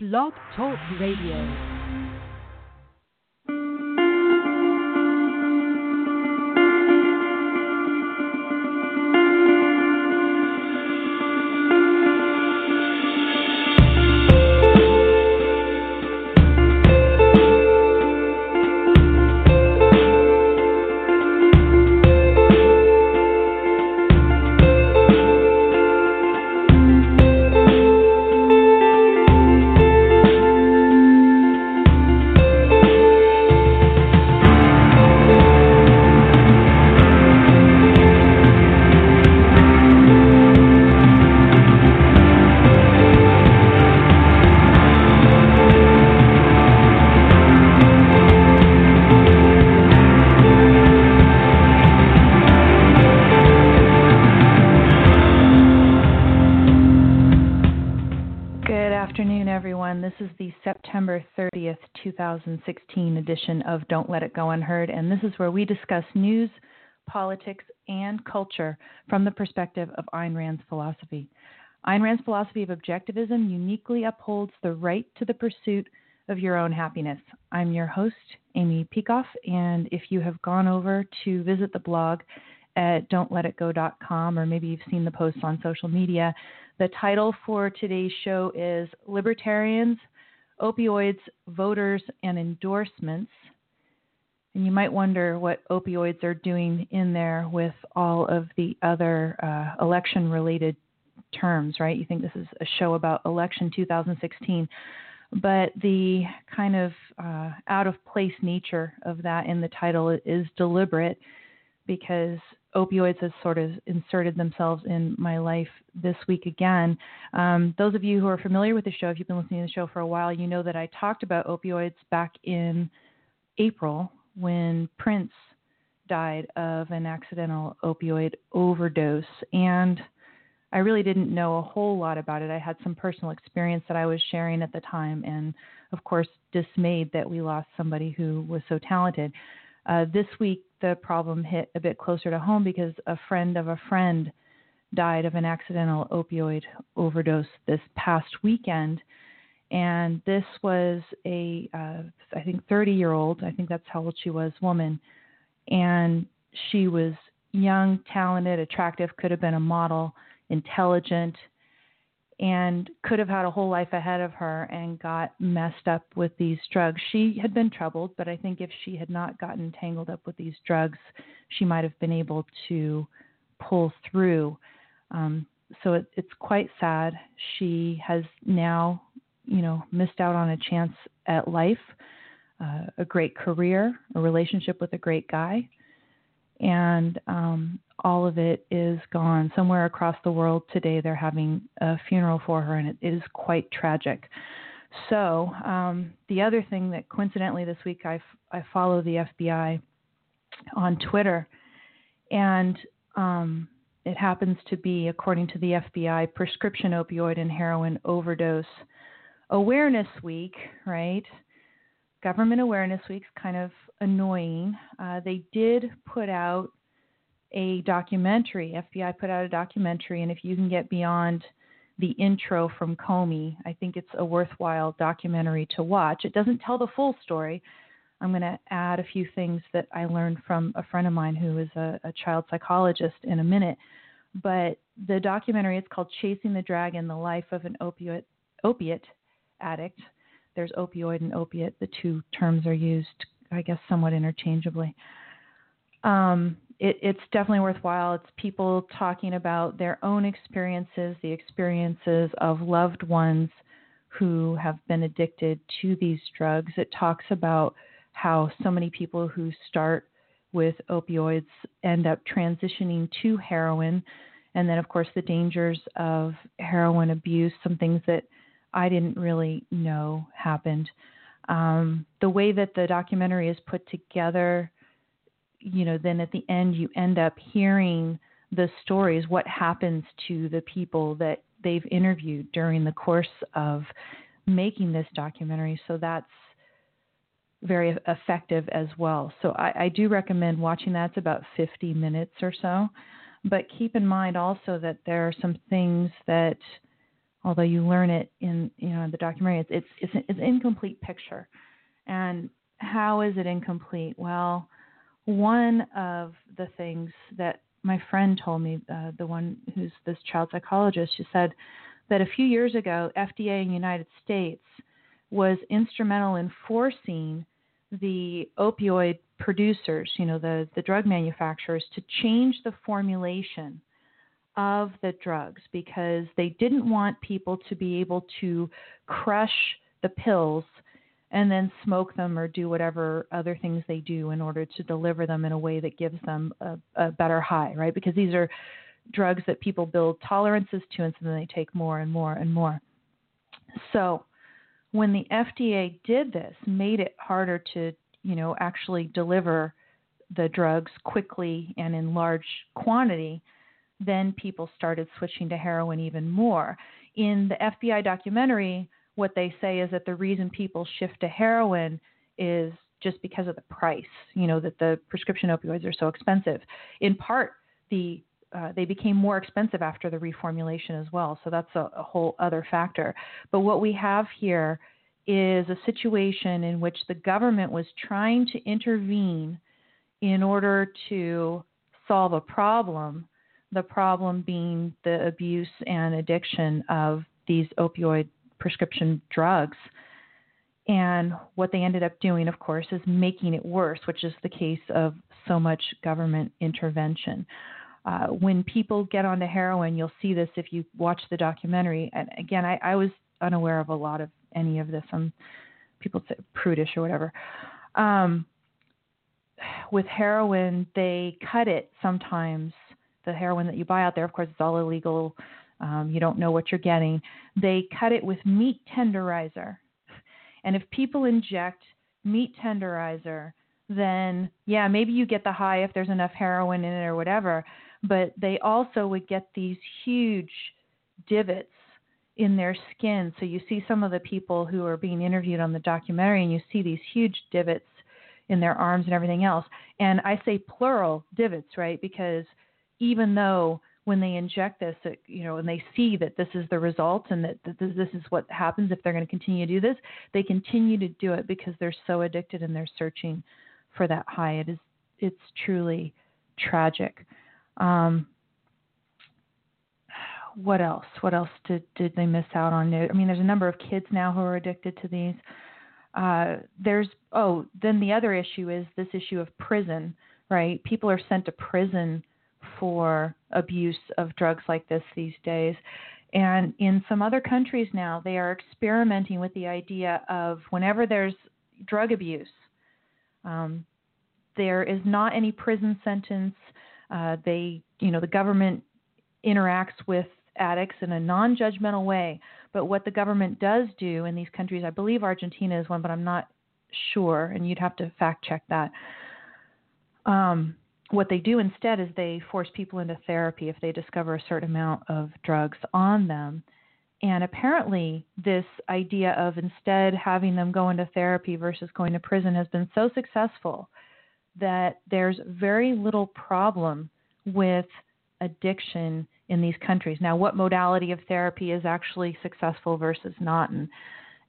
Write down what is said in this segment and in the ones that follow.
Blog Talk Radio. 2016 edition of Don't Let It Go Unheard, and this is where we discuss news, politics, and culture from the perspective of Ayn Rand's philosophy. Ayn Rand's philosophy of objectivism uniquely upholds the right to the pursuit of your own happiness. I'm your host, Amy Peikoff, and if you have gone over to visit the blog at don'tletitgo.com, or maybe you've seen the posts on social media, the title for today's show is Libertarians, Opioids, Voters, and Endorsements. And you might wonder what opioids are doing in there with all of the other uh, election related terms, right? You think this is a show about election 2016. But the kind of uh, out of place nature of that in the title is deliberate because opioids has sort of inserted themselves in my life this week again. Um, those of you who are familiar with the show, if you've been listening to the show for a while, you know that I talked about opioids back in April when Prince died of an accidental opioid overdose. And I really didn't know a whole lot about it. I had some personal experience that I was sharing at the time, and of course, dismayed that we lost somebody who was so talented. Uh, this week, the problem hit a bit closer to home because a friend of a friend died of an accidental opioid overdose this past weekend. And this was a, uh, I think, 30 year old, I think that's how old she was, woman. And she was young, talented, attractive, could have been a model, intelligent, and could have had a whole life ahead of her and got messed up with these drugs. She had been troubled, but I think if she had not gotten tangled up with these drugs, she might have been able to pull through. Um, so it, it's quite sad. She has now, you know, missed out on a chance at life, uh, a great career, a relationship with a great guy, and um, all of it is gone. Somewhere across the world today, they're having a funeral for her, and it is quite tragic. So, um, the other thing that coincidentally this week I, f- I follow the FBI on Twitter, and um, it happens to be, according to the FBI, Prescription Opioid and Heroin Overdose Awareness Week, right? Government Awareness Week's kind of annoying. Uh, they did put out a documentary. FBI put out a documentary, and if you can get beyond the intro from Comey, I think it's a worthwhile documentary to watch. It doesn't tell the full story. I'm going to add a few things that I learned from a friend of mine who is a, a child psychologist in a minute. But the documentary is called Chasing the Dragon The Life of an Opiate, Opiate Addict. There's opioid and opiate. The two terms are used, I guess, somewhat interchangeably. Um, it, it's definitely worthwhile. It's people talking about their own experiences, the experiences of loved ones who have been addicted to these drugs. It talks about how so many people who start with opioids end up transitioning to heroin. And then, of course, the dangers of heroin abuse, some things that I didn't really know happened. Um, the way that the documentary is put together, you know, then at the end you end up hearing the stories, what happens to the people that they've interviewed during the course of making this documentary. So that's very effective as well. So I, I do recommend watching that. It's about 50 minutes or so. But keep in mind also that there are some things that although you learn it in you know the documentary. It's it's it's, it's an incomplete picture, and how is it incomplete? Well, one of the things that my friend told me, uh, the one who's this child psychologist, she said that a few years ago, FDA in the United States was instrumental in forcing the opioid producers, you know, the, the drug manufacturers, to change the formulation of the drugs because they didn't want people to be able to crush the pills and then smoke them or do whatever other things they do in order to deliver them in a way that gives them a, a better high, right? Because these are drugs that people build tolerances to and so then they take more and more and more. So when the FDA did this, made it harder to, you know, actually deliver the drugs quickly and in large quantity, then people started switching to heroin even more. In the FBI documentary, what they say is that the reason people shift to heroin is just because of the price, you know, that the prescription opioids are so expensive. In part, the uh, they became more expensive after the reformulation as well. So that's a, a whole other factor. But what we have here is a situation in which the government was trying to intervene in order to solve a problem, the problem being the abuse and addiction of these opioid prescription drugs. And what they ended up doing, of course, is making it worse, which is the case of so much government intervention. Uh, when people get onto heroin, you'll see this if you watch the documentary. And again, I, I was unaware of a lot of any of this. Some people say prudish or whatever. Um, with heroin, they cut it sometimes. The heroin that you buy out there, of course, it's all illegal. Um, you don't know what you're getting. They cut it with meat tenderizer. And if people inject meat tenderizer, then yeah, maybe you get the high if there's enough heroin in it or whatever. But they also would get these huge divots in their skin. So you see some of the people who are being interviewed on the documentary, and you see these huge divots in their arms and everything else. And I say plural divots, right? Because even though when they inject this, you know, and they see that this is the result and that this, this is what happens if they're going to continue to do this, they continue to do it because they're so addicted and they're searching for that high. It is, it's truly tragic. Um, what else? What else did did they miss out on? I mean, there's a number of kids now who are addicted to these. Uh, there's oh, then the other issue is this issue of prison, right? People are sent to prison for abuse of drugs like this these days. And in some other countries now, they are experimenting with the idea of whenever there's drug abuse, um, there is not any prison sentence. Uh, they, you know, the government interacts with addicts in a non judgmental way. But what the government does do in these countries, I believe Argentina is one, but I'm not sure, and you'd have to fact check that. Um, what they do instead is they force people into therapy if they discover a certain amount of drugs on them. And apparently, this idea of instead having them go into therapy versus going to prison has been so successful that there's very little problem with addiction in these countries. Now, what modality of therapy is actually successful versus not, and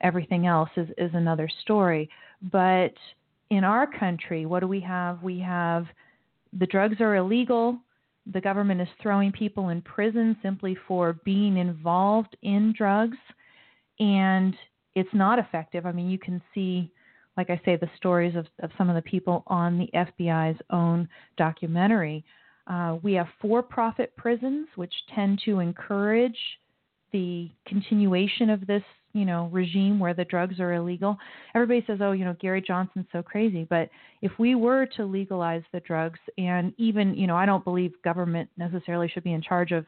everything else is, is another story. But in our country, what do we have? We have the drugs are illegal. The government is throwing people in prison simply for being involved in drugs, and it's not effective. I mean, you can see, like I say, the stories of, of some of the people on the FBI's own documentary. Uh, we have for profit prisons, which tend to encourage the continuation of this you know regime where the drugs are illegal. Everybody says oh you know gary johnson's so crazy. But if we were to legalize the drugs and even you know i don't believe government necessarily should be in charge of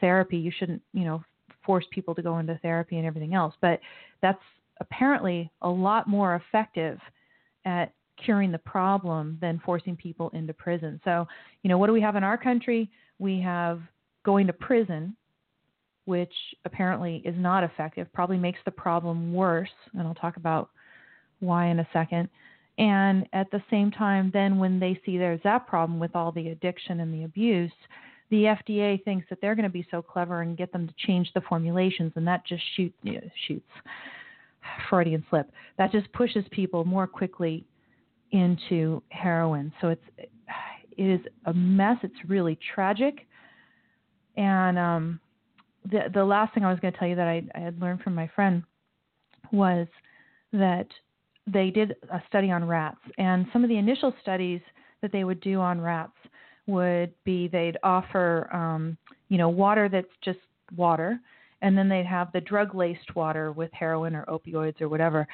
therapy. You shouldn't you know force people to go into therapy and everything else. But that's apparently a lot more effective at curing the problem than forcing people into prison. So you know what do we have in our country? We have going to prison which apparently is not effective, probably makes the problem worse. And I'll talk about why in a second. And at the same time, then when they see there's that problem with all the addiction and the abuse, the FDA thinks that they're going to be so clever and get them to change the formulations, and that just shoot, you know, shoots Freudian slip. That just pushes people more quickly into heroin. So it's it is a mess. It's really tragic. And um, the the last thing I was going to tell you that I, I had learned from my friend was that they did a study on rats, and some of the initial studies that they would do on rats would be they'd offer um, you know water that's just water, and then they'd have the drug laced water with heroin or opioids or whatever,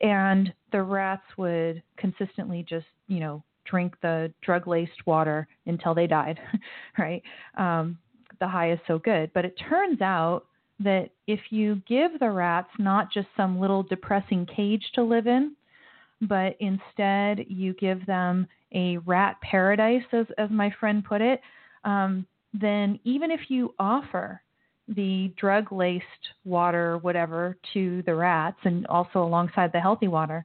and the rats would consistently just you know drink the drug laced water until they died, right? Um, the high is so good, but it turns out that if you give the rats not just some little depressing cage to live in, but instead you give them a rat paradise, as, as my friend put it, um, then even if you offer the drug laced water, whatever, to the rats and also alongside the healthy water,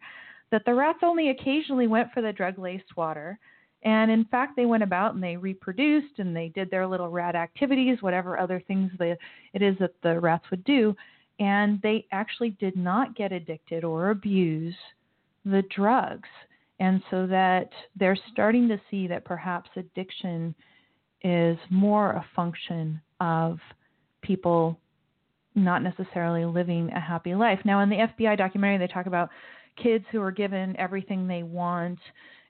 that the rats only occasionally went for the drug laced water. And in fact, they went about and they reproduced and they did their little rat activities, whatever other things they, it is that the rats would do. And they actually did not get addicted or abuse the drugs. And so that they're starting to see that perhaps addiction is more a function of people not necessarily living a happy life. Now, in the FBI documentary, they talk about kids who are given everything they want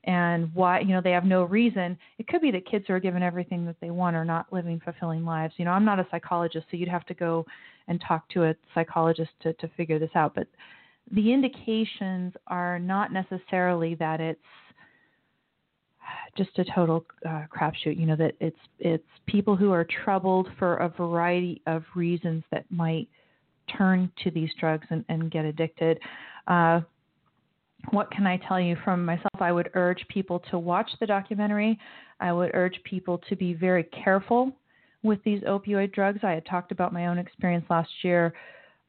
and why you know they have no reason it could be that kids who are given everything that they want are not living fulfilling lives you know i'm not a psychologist so you'd have to go and talk to a psychologist to to figure this out but the indications are not necessarily that it's just a total uh, crapshoot. You know that it's it's people who are troubled for a variety of reasons that might turn to these drugs and, and get addicted. Uh, what can I tell you from myself? I would urge people to watch the documentary. I would urge people to be very careful with these opioid drugs. I had talked about my own experience last year,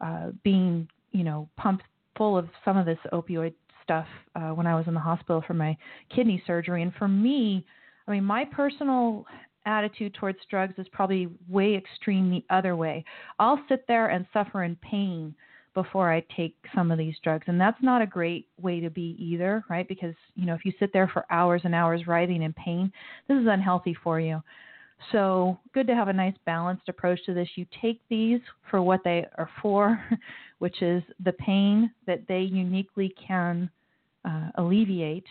uh, being you know pumped full of some of this opioid stuff uh, when I was in the hospital for my kidney surgery. And for me, I mean, my personal attitude towards drugs is probably way extreme the other way. I'll sit there and suffer in pain before I take some of these drugs. And that's not a great way to be either, right? Because, you know, if you sit there for hours and hours writhing in pain, this is unhealthy for you. So, good to have a nice balanced approach to this. You take these for what they are for, which is the pain that they uniquely can uh, alleviate.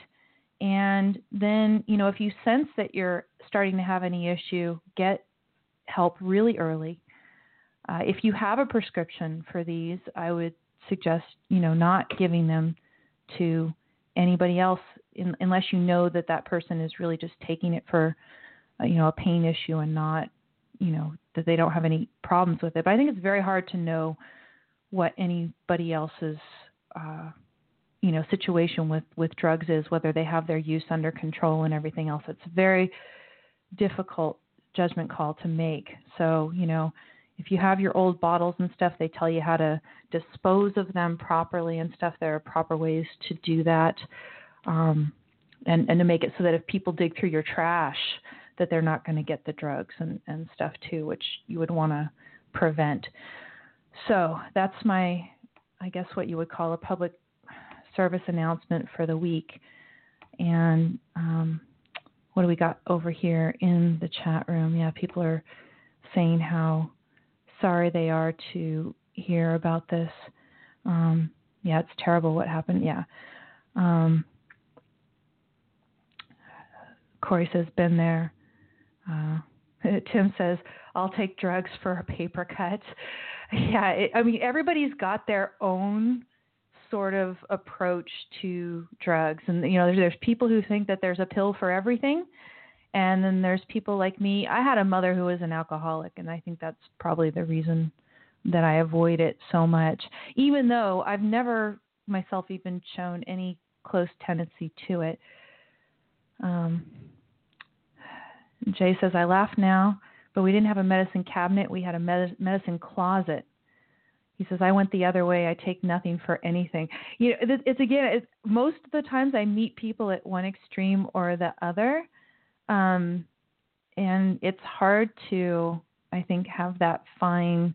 And then, you know, if you sense that you're starting to have any issue, get help really early. Uh, if you have a prescription for these, I would suggest, you know, not giving them to anybody else in, unless you know that that person is really just taking it for, uh, you know, a pain issue and not, you know, that they don't have any problems with it. But I think it's very hard to know what anybody else's uh, you know situation with with drugs is whether they have their use under control and everything else it's a very difficult judgment call to make so you know if you have your old bottles and stuff they tell you how to dispose of them properly and stuff there are proper ways to do that um, and and to make it so that if people dig through your trash that they're not going to get the drugs and and stuff too which you would want to prevent so that's my i guess what you would call a public service announcement for the week. And um, what do we got over here in the chat room? Yeah, people are saying how sorry they are to hear about this. Um, yeah, it's terrible what happened. Yeah. Um, Corey says, been there. Uh, Tim says, I'll take drugs for a paper cut. Yeah, it, I mean, everybody's got their own sort of approach to drugs. And you know, there's, there's people who think that there's a pill for everything, and then there's people like me. I had a mother who was an alcoholic, and I think that's probably the reason that I avoid it so much. Even though I've never myself even shown any close tendency to it. Um, Jay says, I laugh now, but we didn't have a medicine cabinet. We had a med- medicine closet. He says, I went the other way. I take nothing for anything. You know, it's, it's again, it's, most of the times I meet people at one extreme or the other. Um, and it's hard to I think have that fine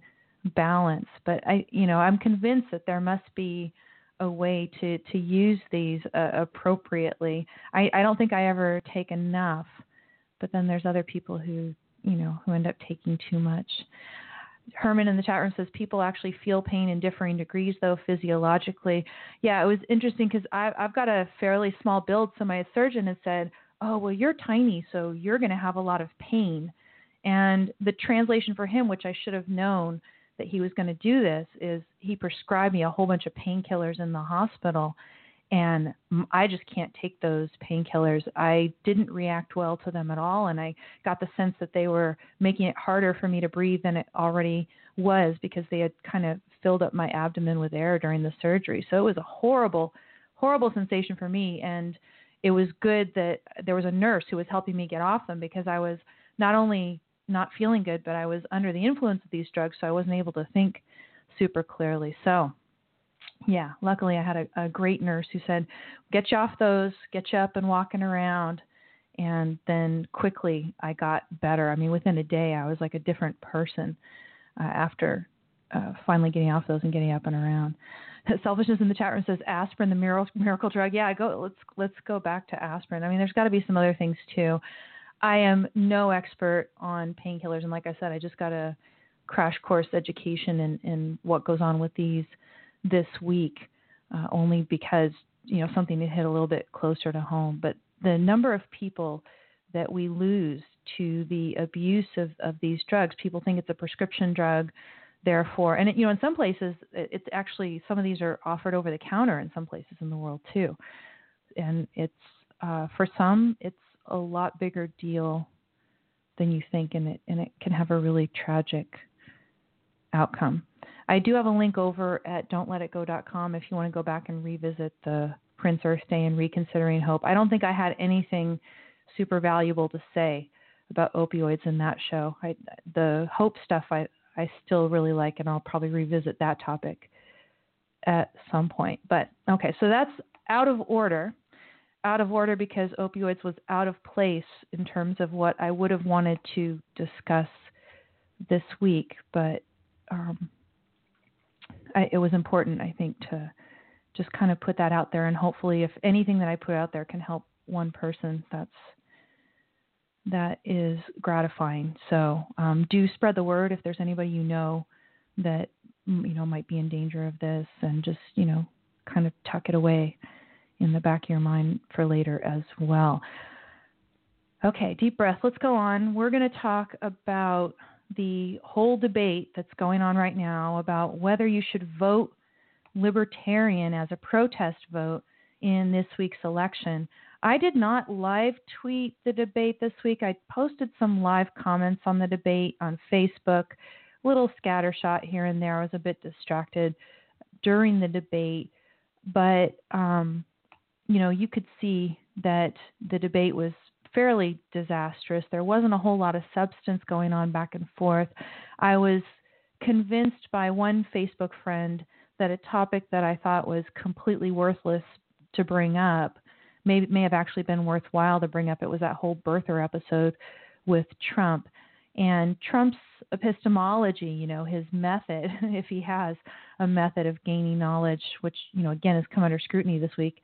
balance. But I, you know, I'm convinced that there must be a way to to use these uh, appropriately. I I don't think I ever take enough, but then there's other people who you know who end up taking too much. Herman in the chat room says people actually feel pain in differing degrees, though physiologically. Yeah, it was interesting because I've got a fairly small build, so my surgeon has said, "Oh, well, you're tiny, so you're going to have a lot of pain." And the translation for him, which I should have known that he was going to do this, is he prescribed me a whole bunch of painkillers in the hospital. And I just can't take those painkillers. I didn't react well to them at all. And I got the sense that they were making it harder for me to breathe than it already was because they had kind of filled up my abdomen with air during the surgery. So it was a horrible, horrible sensation for me. And it was good that there was a nurse who was helping me get off them because I was not only not feeling good, but I was under the influence of these drugs, so I wasn't able to think super clearly. So, yeah, luckily I had a, a great nurse who said, "Get you off those, get you up and walking around." And then quickly I got better. I mean, within a day I was like a different person uh, after uh, finally getting off those and getting up and around. Selfishness in the chat room says aspirin, the miracle, miracle drug. Yeah, go. Let's let's go back to aspirin. I mean, there's got to be some other things too. I am no expert on painkillers, and like I said, I just got a crash course education in, in what goes on with these this week, uh, only because you know something to hit a little bit closer to home. But the number of people that we lose to the abuse of, of these drugs, people think it's a prescription drug, therefore, and it, you know in some places it's actually some of these are offered over the counter in some places in the world too, and it's uh, for some it's a lot bigger deal than you think, and it and it can have a really tragic outcome. I do have a link over at don'tletitgo.com if you want to go back and revisit the Prince Earth Day and Reconsidering Hope. I don't think I had anything super valuable to say about opioids in that show. I, the hope stuff I I still really like, and I'll probably revisit that topic at some point. But okay, so that's out of order out of order because opioids was out of place in terms of what I would have wanted to discuss this week, but um, I, it was important, I think, to just kind of put that out there, and hopefully, if anything that I put out there can help one person, that's that is gratifying. So um, do spread the word if there's anybody you know that you know might be in danger of this, and just you know kind of tuck it away in the back of your mind for later as well. Okay, deep breath. Let's go on. We're going to talk about the whole debate that's going on right now about whether you should vote libertarian as a protest vote in this week's election. I did not live tweet the debate this week. I posted some live comments on the debate on Facebook, a little scattershot here and there. I was a bit distracted during the debate, but um, you know, you could see that the debate was fairly disastrous. There wasn't a whole lot of substance going on back and forth. I was convinced by one Facebook friend that a topic that I thought was completely worthless to bring up may may have actually been worthwhile to bring up. It was that whole birther episode with Trump and Trump's epistemology, you know, his method, if he has a method of gaining knowledge, which, you know, again has come under scrutiny this week,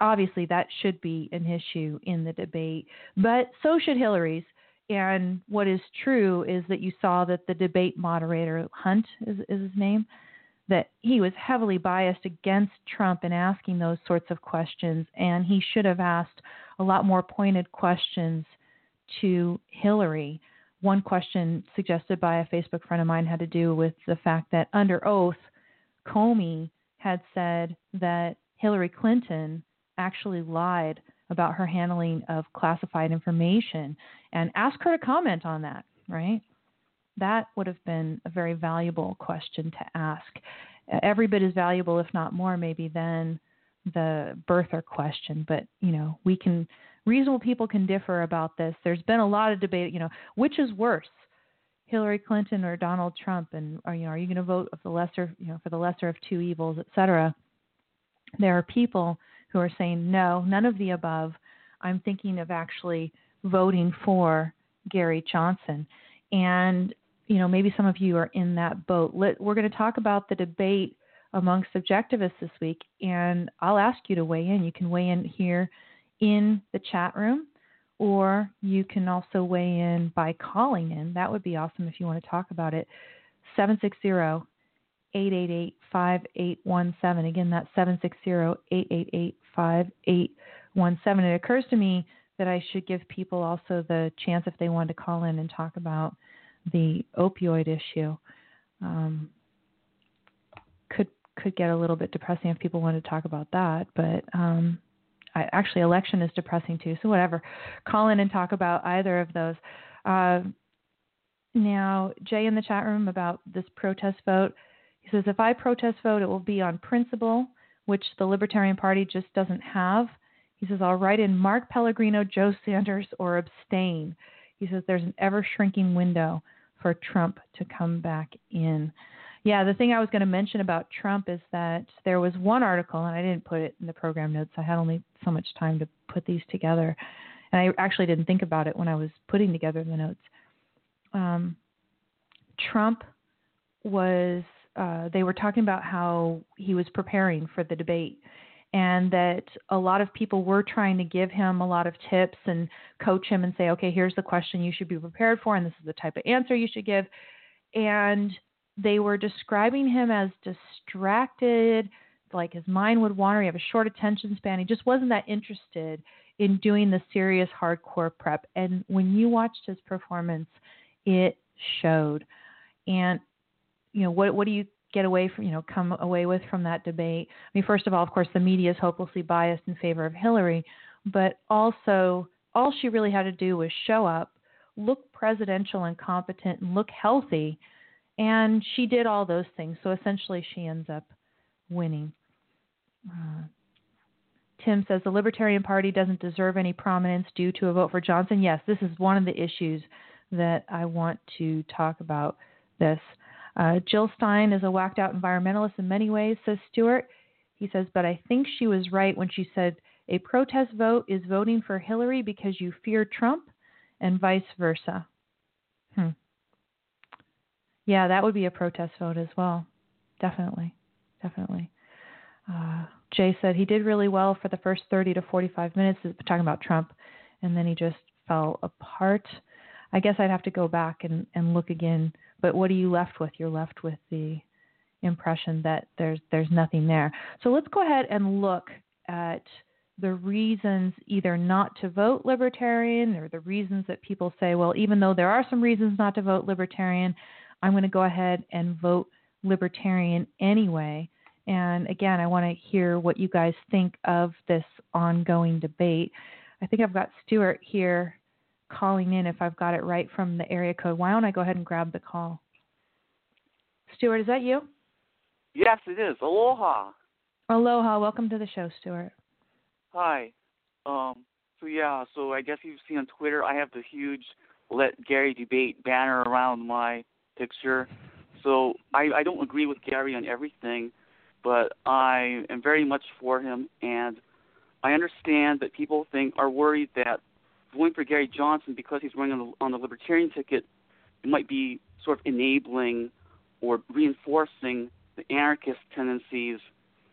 obviously that should be an issue in the debate, but so should Hillary's. And what is true is that you saw that the debate moderator, Hunt is, is his name, that he was heavily biased against Trump in asking those sorts of questions, and he should have asked a lot more pointed questions to Hillary. One question suggested by a Facebook friend of mine had to do with the fact that under oath, Comey had said that Hillary Clinton actually lied about her handling of classified information and ask her to comment on that, right? That would have been a very valuable question to ask. Every bit as valuable, if not more, maybe than the birther question. But you know, we can reasonable people can differ about this. There's been a lot of debate. You know, which is worse, Hillary Clinton or Donald Trump? And are you know, are you going to vote of the lesser, you know, for the lesser of two evils, et cetera? There are people who are saying, no, none of the above. I'm thinking of actually voting for Gary Johnson. And, you know, maybe some of you are in that boat. Let, we're going to talk about the debate among Objectivists this week, and I'll ask you to weigh in. You can weigh in here in the chat room, or you can also weigh in by calling in. That would be awesome if you want to talk about it. 760 888 5817. Again, that's 760 888 5817. It occurs to me that I should give people also the chance if they want to call in and talk about the opioid issue. Um, could could get a little bit depressing if people want to talk about that, but um, I, actually, election is depressing too. So whatever, call in and talk about either of those. Uh, now, Jay in the chat room about this protest vote. He says, if I protest vote, it will be on principle, which the Libertarian Party just doesn't have. He says, I'll write in Mark Pellegrino, Joe Sanders, or abstain. He says, there's an ever shrinking window for Trump to come back in. Yeah, the thing I was going to mention about Trump is that there was one article, and I didn't put it in the program notes. I had only so much time to put these together. And I actually didn't think about it when I was putting together the notes. Um, Trump was uh, they were talking about how he was preparing for the debate and that a lot of people were trying to give him a lot of tips and coach him and say, okay, here's the question you should be prepared for, and this is the type of answer you should give. And they were describing him as distracted, like his mind would wander. He have a short attention span. He just wasn't that interested in doing the serious hardcore prep. And when you watched his performance, it showed. And you know, what what do you get away from, you know, come away with from that debate? I mean, first of all, of course, the media is hopelessly biased in favor of Hillary, but also all she really had to do was show up, look presidential and competent, and look healthy, and she did all those things. So essentially, she ends up winning. Uh, Tim says the Libertarian Party doesn't deserve any prominence due to a vote for Johnson. Yes, this is one of the issues that I want to talk about. This uh, Jill Stein is a whacked out environmentalist in many ways, says Stuart. He says, but I think she was right when she said a protest vote is voting for Hillary because you fear Trump and vice versa. Hmm. Yeah, that would be a protest vote as well. Definitely. Definitely. Uh, Jay said he did really well for the first 30 to 45 minutes, talking about Trump, and then he just fell apart. I guess I'd have to go back and, and look again but what are you left with? You're left with the impression that there's there's nothing there. So let's go ahead and look at the reasons either not to vote libertarian or the reasons that people say, well, even though there are some reasons not to vote libertarian, I'm going to go ahead and vote libertarian anyway. And again, I want to hear what you guys think of this ongoing debate. I think I've got Stuart here calling in if I've got it right from the area code. Why don't I go ahead and grab the call? Stuart, is that you? Yes, it is. Aloha. Aloha. Welcome to the show, Stuart. Hi. Um, so yeah, so I guess you've seen on Twitter I have the huge "Let Gary Debate" banner around my picture. So I, I don't agree with Gary on everything, but I am very much for him, and I understand that people think are worried that voting for Gary Johnson because he's running on the, on the Libertarian ticket might be sort of enabling or reinforcing the anarchist tendencies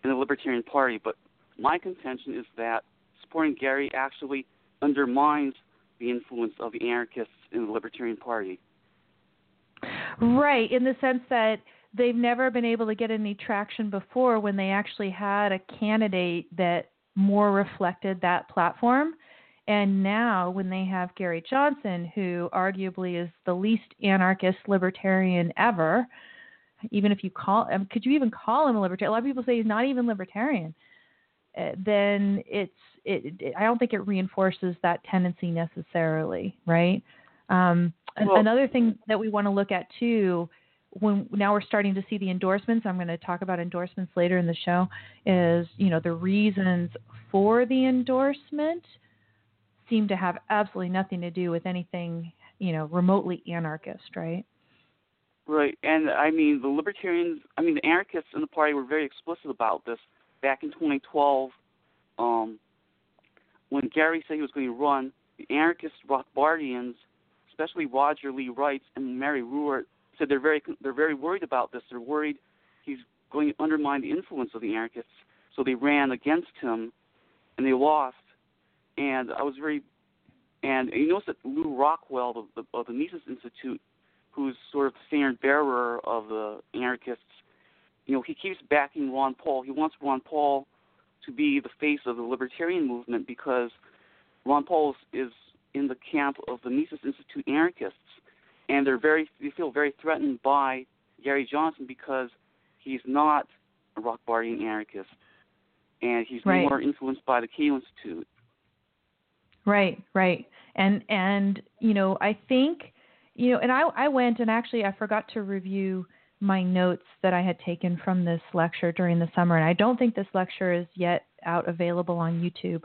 in the Libertarian Party. But my contention is that supporting Gary actually undermines the influence of the anarchists in the Libertarian Party. Right, in the sense that they've never been able to get any traction before when they actually had a candidate that more reflected that platform. And now, when they have Gary Johnson, who arguably is the least anarchist libertarian ever, even if you call, um, could you even call him a libertarian? A lot of people say he's not even libertarian. Uh, then it's, it, it, I don't think it reinforces that tendency necessarily, right? Um, well, another thing that we want to look at too, when now we're starting to see the endorsements. I'm going to talk about endorsements later in the show. Is you know the reasons for the endorsement seem to have absolutely nothing to do with anything, you know, remotely anarchist, right? Right, and I mean the libertarians, I mean the anarchists in the party were very explicit about this back in 2012. Um, when Gary said he was going to run, the anarchist Rothbardians especially Roger Lee Wright and Mary Ruwart, said they're very they're very worried about this. They're worried he's going to undermine the influence of the anarchists, so they ran against him, and they lost. And I was very, and you notice that Lew Rockwell of the, of the Mises Institute, who's sort of the standard bearer of the anarchists, you know, he keeps backing Ron Paul. He wants Ron Paul to be the face of the libertarian movement because Ron Paul is, is in the camp of the Mises Institute anarchists, and they're very they feel very threatened by Gary Johnson because he's not a Rothbardian anarchist, and he's right. more influenced by the Cato Institute. Right, right, and and you know I think you know, and I I went and actually I forgot to review my notes that I had taken from this lecture during the summer, and I don't think this lecture is yet out available on YouTube,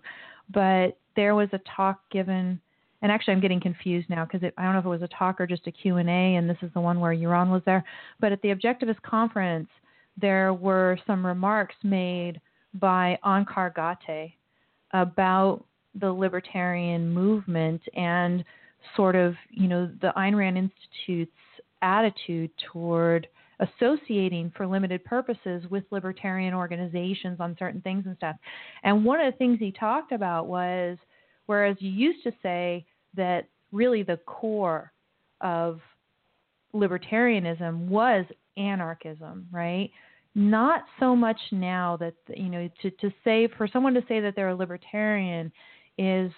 but there was a talk given and actually I'm getting confused now because I don't know if it was a talk or just a Q&A and this is the one where Yaron was there. But at the Objectivist conference there were some remarks made by Onkar Ghate about the libertarian movement and sort of you know the Ayn Rand Institute's attitude toward associating for limited purposes with libertarian organizations on certain things and stuff. And one of the things he talked about was whereas you used to say that really the core of libertarianism was anarchism, right? Not so much now that you know to to say for someone to say that they're a libertarian is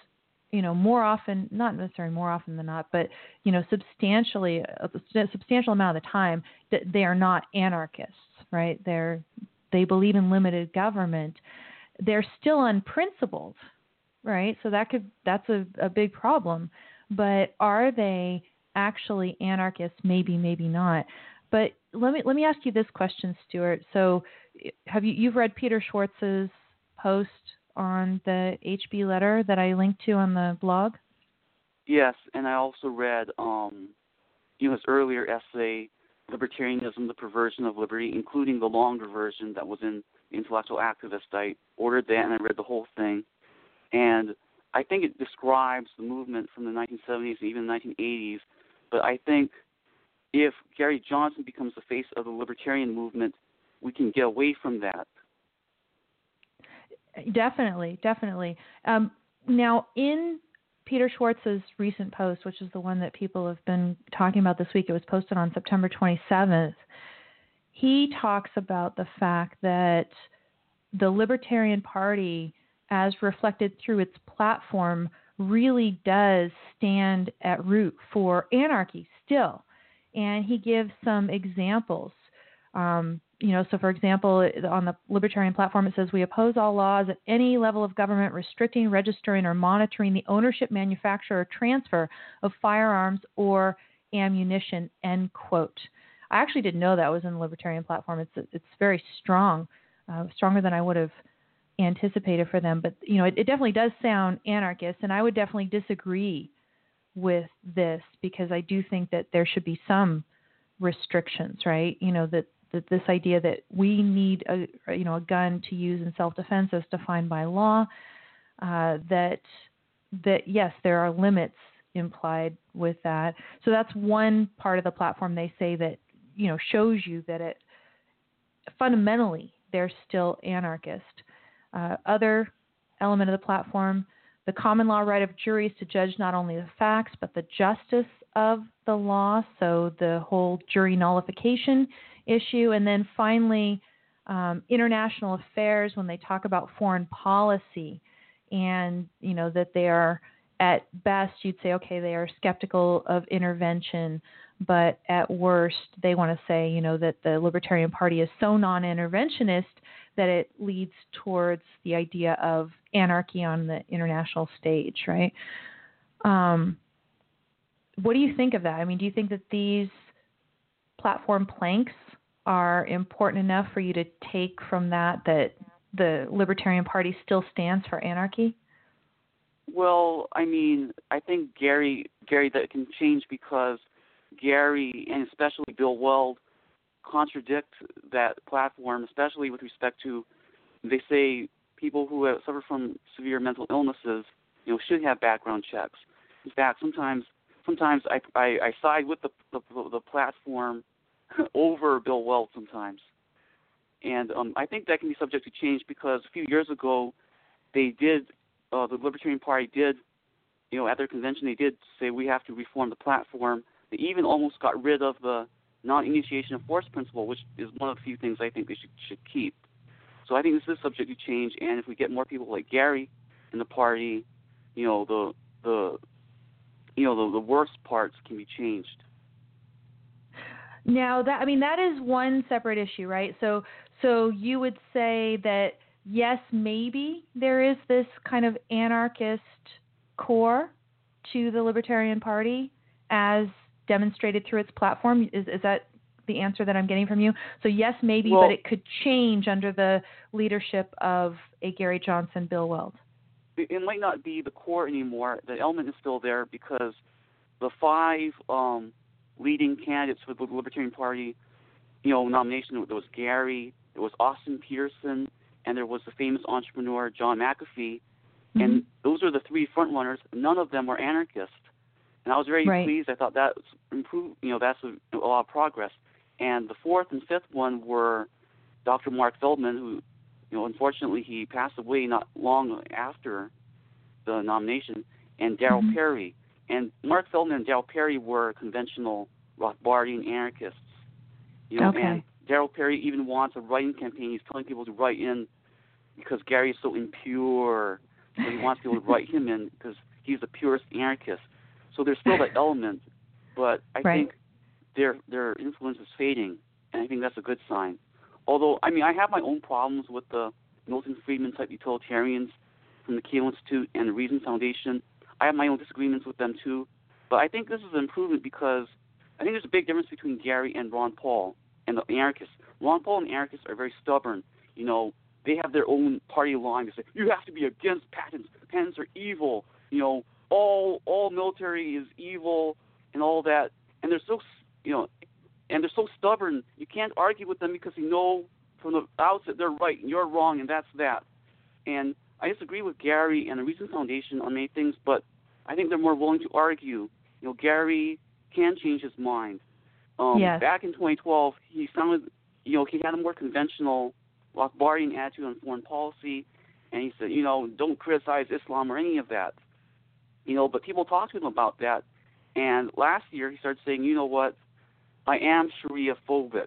you know more often not necessarily more often than not but you know substantially uh, a substantial amount of the time that they are not anarchists right they're they believe in limited government they're still unprincipled right? So that could that's a, a big problem. But are they actually anarchists? Maybe, maybe not. But let me let me ask you this question, Stuart. So, have you you've read Peter Schwartz's post on the HB letter that I linked to on the blog? Yes, and I also read um, you know his earlier essay, "Libertarianism: The Perversion of Liberty," including the longer version that was in Intellectual Activist. I ordered that and I read the whole thing. And I think it describes the movement from the 1970s and even the 1980s. But I think if Gary Johnson becomes the face of the libertarian movement, we can get away from that. Definitely, definitely. Um, now, in Peter Schwartz's recent post, which is the one that people have been talking about this week, it was posted on September 27th. He talks about the fact that the Libertarian Party as reflected through its platform, really does stand at root for anarchy still. And he gives some examples. Um, you know, so for example, on the libertarian platform, it says we oppose all laws at any level of government restricting, registering, or monitoring the ownership, manufacture, or transfer of firearms or ammunition. End quote. I actually didn't know that was in the libertarian platform. It's it's very strong, uh, stronger than I would have anticipated for them. But you know, it, it definitely does sound anarchist, and I would definitely disagree with this because I do think that there should be some restrictions, right? You know that that this idea that we need a you know a gun to use in self-defense as defined by law. Uh, that that yes, there are limits implied with that. So that's one part of the platform they say that you know shows you that it fundamentally they're still anarchist. Uh, other element of the platform, the common law right of juries to judge not only the facts but the justice of the law, so the whole jury nullification issue. And then finally, um, international affairs when they talk about foreign policy and, you know, that they are at best, you'd say, okay, they are skeptical of intervention, but at worst, they want to say, you know, that the Libertarian Party is so non interventionist that it leads towards the idea of anarchy on the international stage, right? Um, what do you think of that? I mean, do you think that these platform planks are important enough for you to take from that that the Libertarian Party still stands for anarchy? Well, I mean, I think Gary Gary that can change because Gary and especially Bill Weld contradict that platform, especially with respect to they say people who have suffer from severe mental illnesses, you know, should have background checks. In fact, sometimes sometimes I I, I side with the, the the platform over Bill Weld sometimes, and um, I think that can be subject to change because a few years ago, they did uh, the Libertarian Party did, you know, at their convention they did say we have to reform the platform. They even almost got rid of the non-initiation of force principle, which is one of the few things I think they should should keep. So I think this is subject to change, and if we get more people like Gary in the party, you know, the the you know the, the worst parts can be changed. Now that I mean that is one separate issue, right? So so you would say that yes, maybe there is this kind of anarchist core to the Libertarian Party as demonstrated through its platform. Is is that the answer that I'm getting from you? So yes, maybe, well, but it could change under the leadership of a Gary Johnson, Bill Weld. It might not be the core anymore. The element is still there because the five um, leading candidates for the Libertarian Party, you know, nomination. There was Gary, there was Austin Petersen, and there was the famous entrepreneur John McAfee. Mm-hmm. And those are the three front runners. None of them were anarchists, and I was very right. pleased. I thought that improved. You know, that's a, a lot of progress. And the fourth and fifth one were Dr. Marc Feldman, who, you know, unfortunately he passed away not long after the nomination, and Darryl mm-hmm. Perry. And Marc Feldman and Darryl Perry were conventional Rothbardian anarchists. You know, okay. and Darryl Perry even wants a writing campaign. He's telling people to write in because Gary is so impure. So he wants people to write him in because he's the purest anarchist. So there's still that element, but I right. think their their influence is fading, and I think that's a good sign. Although I mean I have my own problems with the Milton Friedman type utilitarians from the Cato Institute and the Reason Foundation. I have my own disagreements with them too, but I think this is an improvement because I think there's a big difference between Gary and Ron Paul and the anarchists. Ron Paul and anarchists are very stubborn. You know, they have their own party line. They say you have to be against patents. Patents are evil. You know, all all military is evil and all that. And they're so you know, and they're so stubborn. You can't argue with them because you know from the outset they're right and you're wrong, and that's that. And I disagree with Gary and the Reason Foundation on many things, but I think they're more willing to argue. You know, Gary can change his mind. Um, yes. Back in 2012, he sounded, you know, he had a more conventional Rothbardian attitude on foreign policy, and he said, you know, don't criticize Islam or any of that. You know, but people talked to him about that, and last year he started saying, you know what, I am Sharia phobic.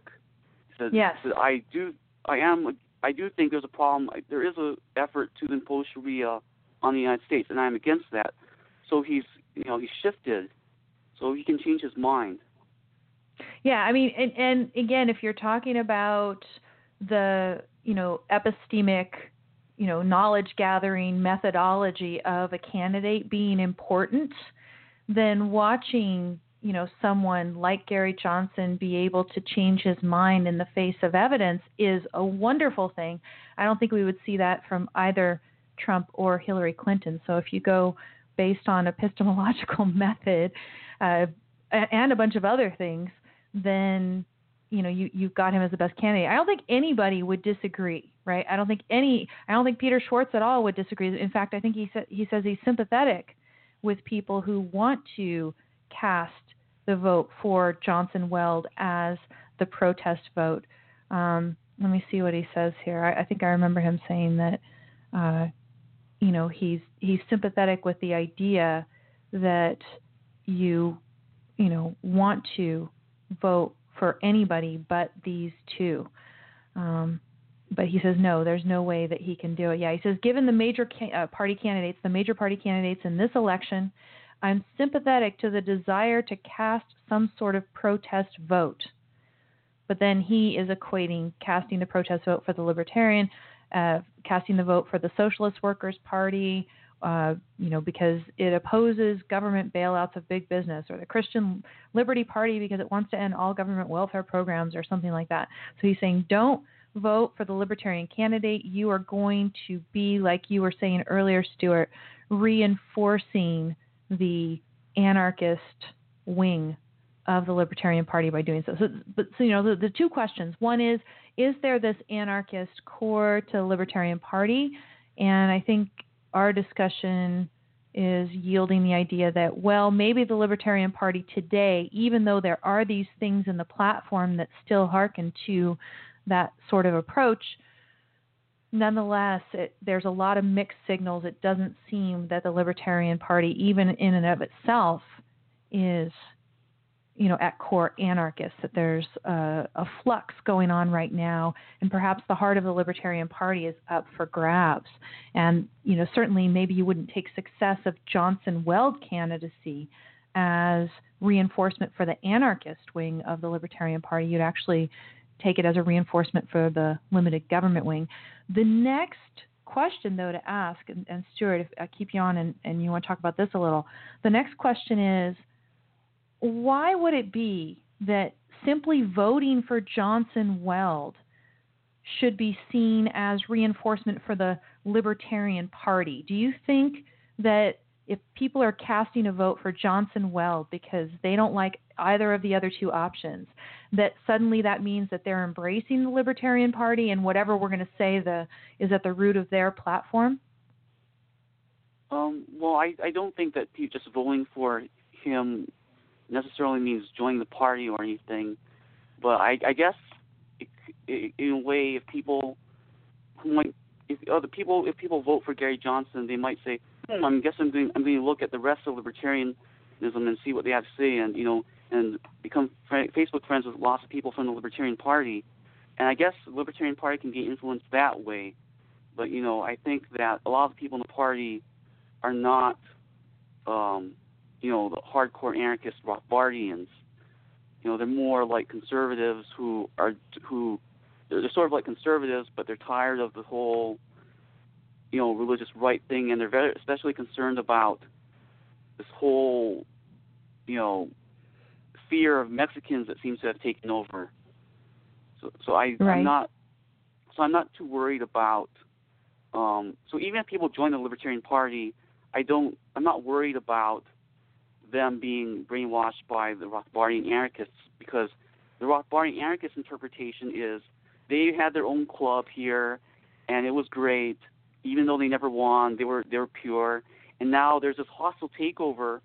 He said, yes. he said, I do, I am, I do think there's a problem. There is an effort to impose Sharia on the United States, and I'm against that. So he's, you know, he's shifted, so he can change his mind. Yeah, I mean, and, and again, if you're talking about the, you know, epistemic, you know, knowledge gathering methodology of a candidate being important, then watching, you know, someone like Gary Johnson be able to change his mind in the face of evidence is a wonderful thing. I don't think we would see that from either Trump or Hillary Clinton. So if you go based on epistemological method uh, and a bunch of other things, then you know you you've got him as the best candidate. I don't think anybody would disagree, right? I don't think any. I don't think Peter Schwartz at all would disagree. In fact, I think he said he says he's sympathetic with people who want to cast the vote for Johnson Weld as the protest vote. Um, let me see what he says here. I, I think I remember him saying that. Uh, you know, he's he's sympathetic with the idea that you, you know, want to vote for anybody but these two. Um, but he says no, there's no way that he can do it. Yeah, he says given the major ca- uh, party candidates, the major party candidates in this election, I'm sympathetic to the desire to cast some sort of protest vote. But then he is equating casting the protest vote for the Libertarian, uh, casting the vote for the Socialist Workers Party, uh, you know, because it opposes government bailouts of big business, or the Christian Liberty Party because it wants to end all government welfare programs, or something like that. So he's saying, don't vote for the Libertarian candidate. You are going to be, like you were saying earlier, Stuart, reinforcing the anarchist wing of the Libertarian Party by doing so. So, but so you know, the, the two questions. One is, is there this anarchist core to the Libertarian Party? And I think our discussion is yielding the idea that, well, maybe the Libertarian Party today, even though there are these things in the platform that still hearken to that sort of approach, nonetheless, it, there's a lot of mixed signals. It doesn't seem that the Libertarian Party, even in and of itself, is you know, at core anarchist. that there's a, a, flux going on right now, and perhaps the heart of the Libertarian Party is up for grabs. And, you know, certainly maybe you wouldn't take success of Johnson Weld candidacy as reinforcement for the anarchist wing of the Libertarian Party. You'd actually take it as a reinforcement for the limited government wing. The next question, though, to ask, and, and Stuart, if I keep you on and, and you want to talk about this a little, the next question is why would it be that simply voting for Johnson Weld should be seen as reinforcement for the Libertarian Party? Do you think that if people are casting a vote for Johnson Weld because they don't like either of the other two options, that suddenly that means that they're embracing the Libertarian Party and whatever we're going to say the is at the root of their platform? Um, well, I, I don't think that just voting for him necessarily means joining the party or anything, but I, I guess it, it, in a way, if people might, if other people, if people vote for Gary Johnson, they might say, hmm, I guess I'm going, I'm going to look at the rest of libertarianism and see what they have to say, and you know, and become fr- Facebook friends with lots of people from the Libertarian Party, and I guess the Libertarian Party can get influenced that way. But you know, I think that a lot of people in the party are not um, you know, the hardcore anarchist Rothbardians. You know, they're more like conservatives who are who they're sort of like conservatives, but they're tired of the whole, you know, religious right thing, and they're very especially concerned about this whole, you know, fear of Mexicans that seems to have taken over. So, so I, right. I'm not, so I'm not too worried about. Um, so even if people join the Libertarian Party, I don't, I'm not worried about them being brainwashed by the Rothbardian anarchists because the Rothbardian anarchist interpretation is they had their own club here and it was great even though they never won they were they were pure and now there's this hostile takeover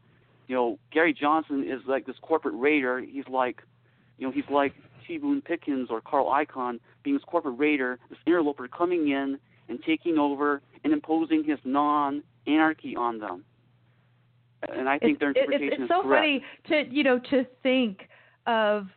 you know Gary Johnson is like this corporate raider he's like you know he's like T. Boone Pickens or Carl Icahn being this corporate raider this interloper coming in and taking over and imposing his non anarchy on them and I think it's, their interpretation it's, it's is so correct. funny to you know to think of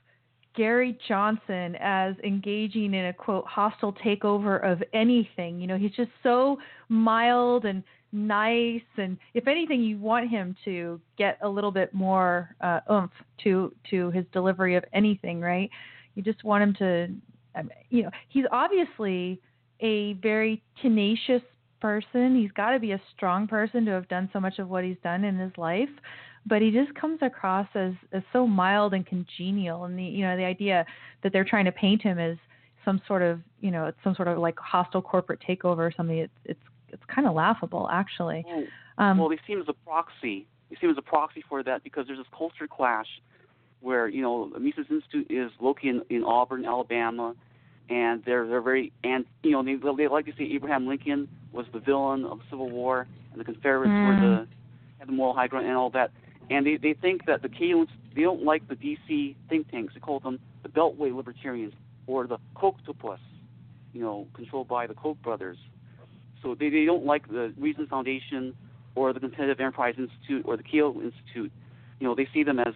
Gary Johnson as engaging in a quote hostile takeover of anything. You know, he's just so mild and nice, and if anything, you want him to get a little bit more uh, oomph to to his delivery of anything, right? You just want him to, um, you know, he's obviously a very tenacious person. He's got to be a strong person to have done so much of what he's done in his life. But he just comes across as, as so mild and congenial, and the you know the idea that they're trying to paint him as some sort of you know it's some sort of like hostile corporate takeover or something. It's it's it's kind of laughable actually. Well, um, well, they seem as a proxy. They seem as a proxy for that because there's this culture clash where you know the Mises Institute is located in, in Auburn, Alabama, and they're they're very and you know they they like to say Abraham Lincoln was the villain of the Civil War and the Confederates mm. were the had the moral high ground and all that. And they they think that the Cato they don't like the DC think tanks. They call them the Beltway Libertarians or the Kochtopus, you know, controlled by the Koch brothers. So they they don't like the Reason Foundation or the Competitive Enterprise Institute or the Cato Institute. You know, they see them as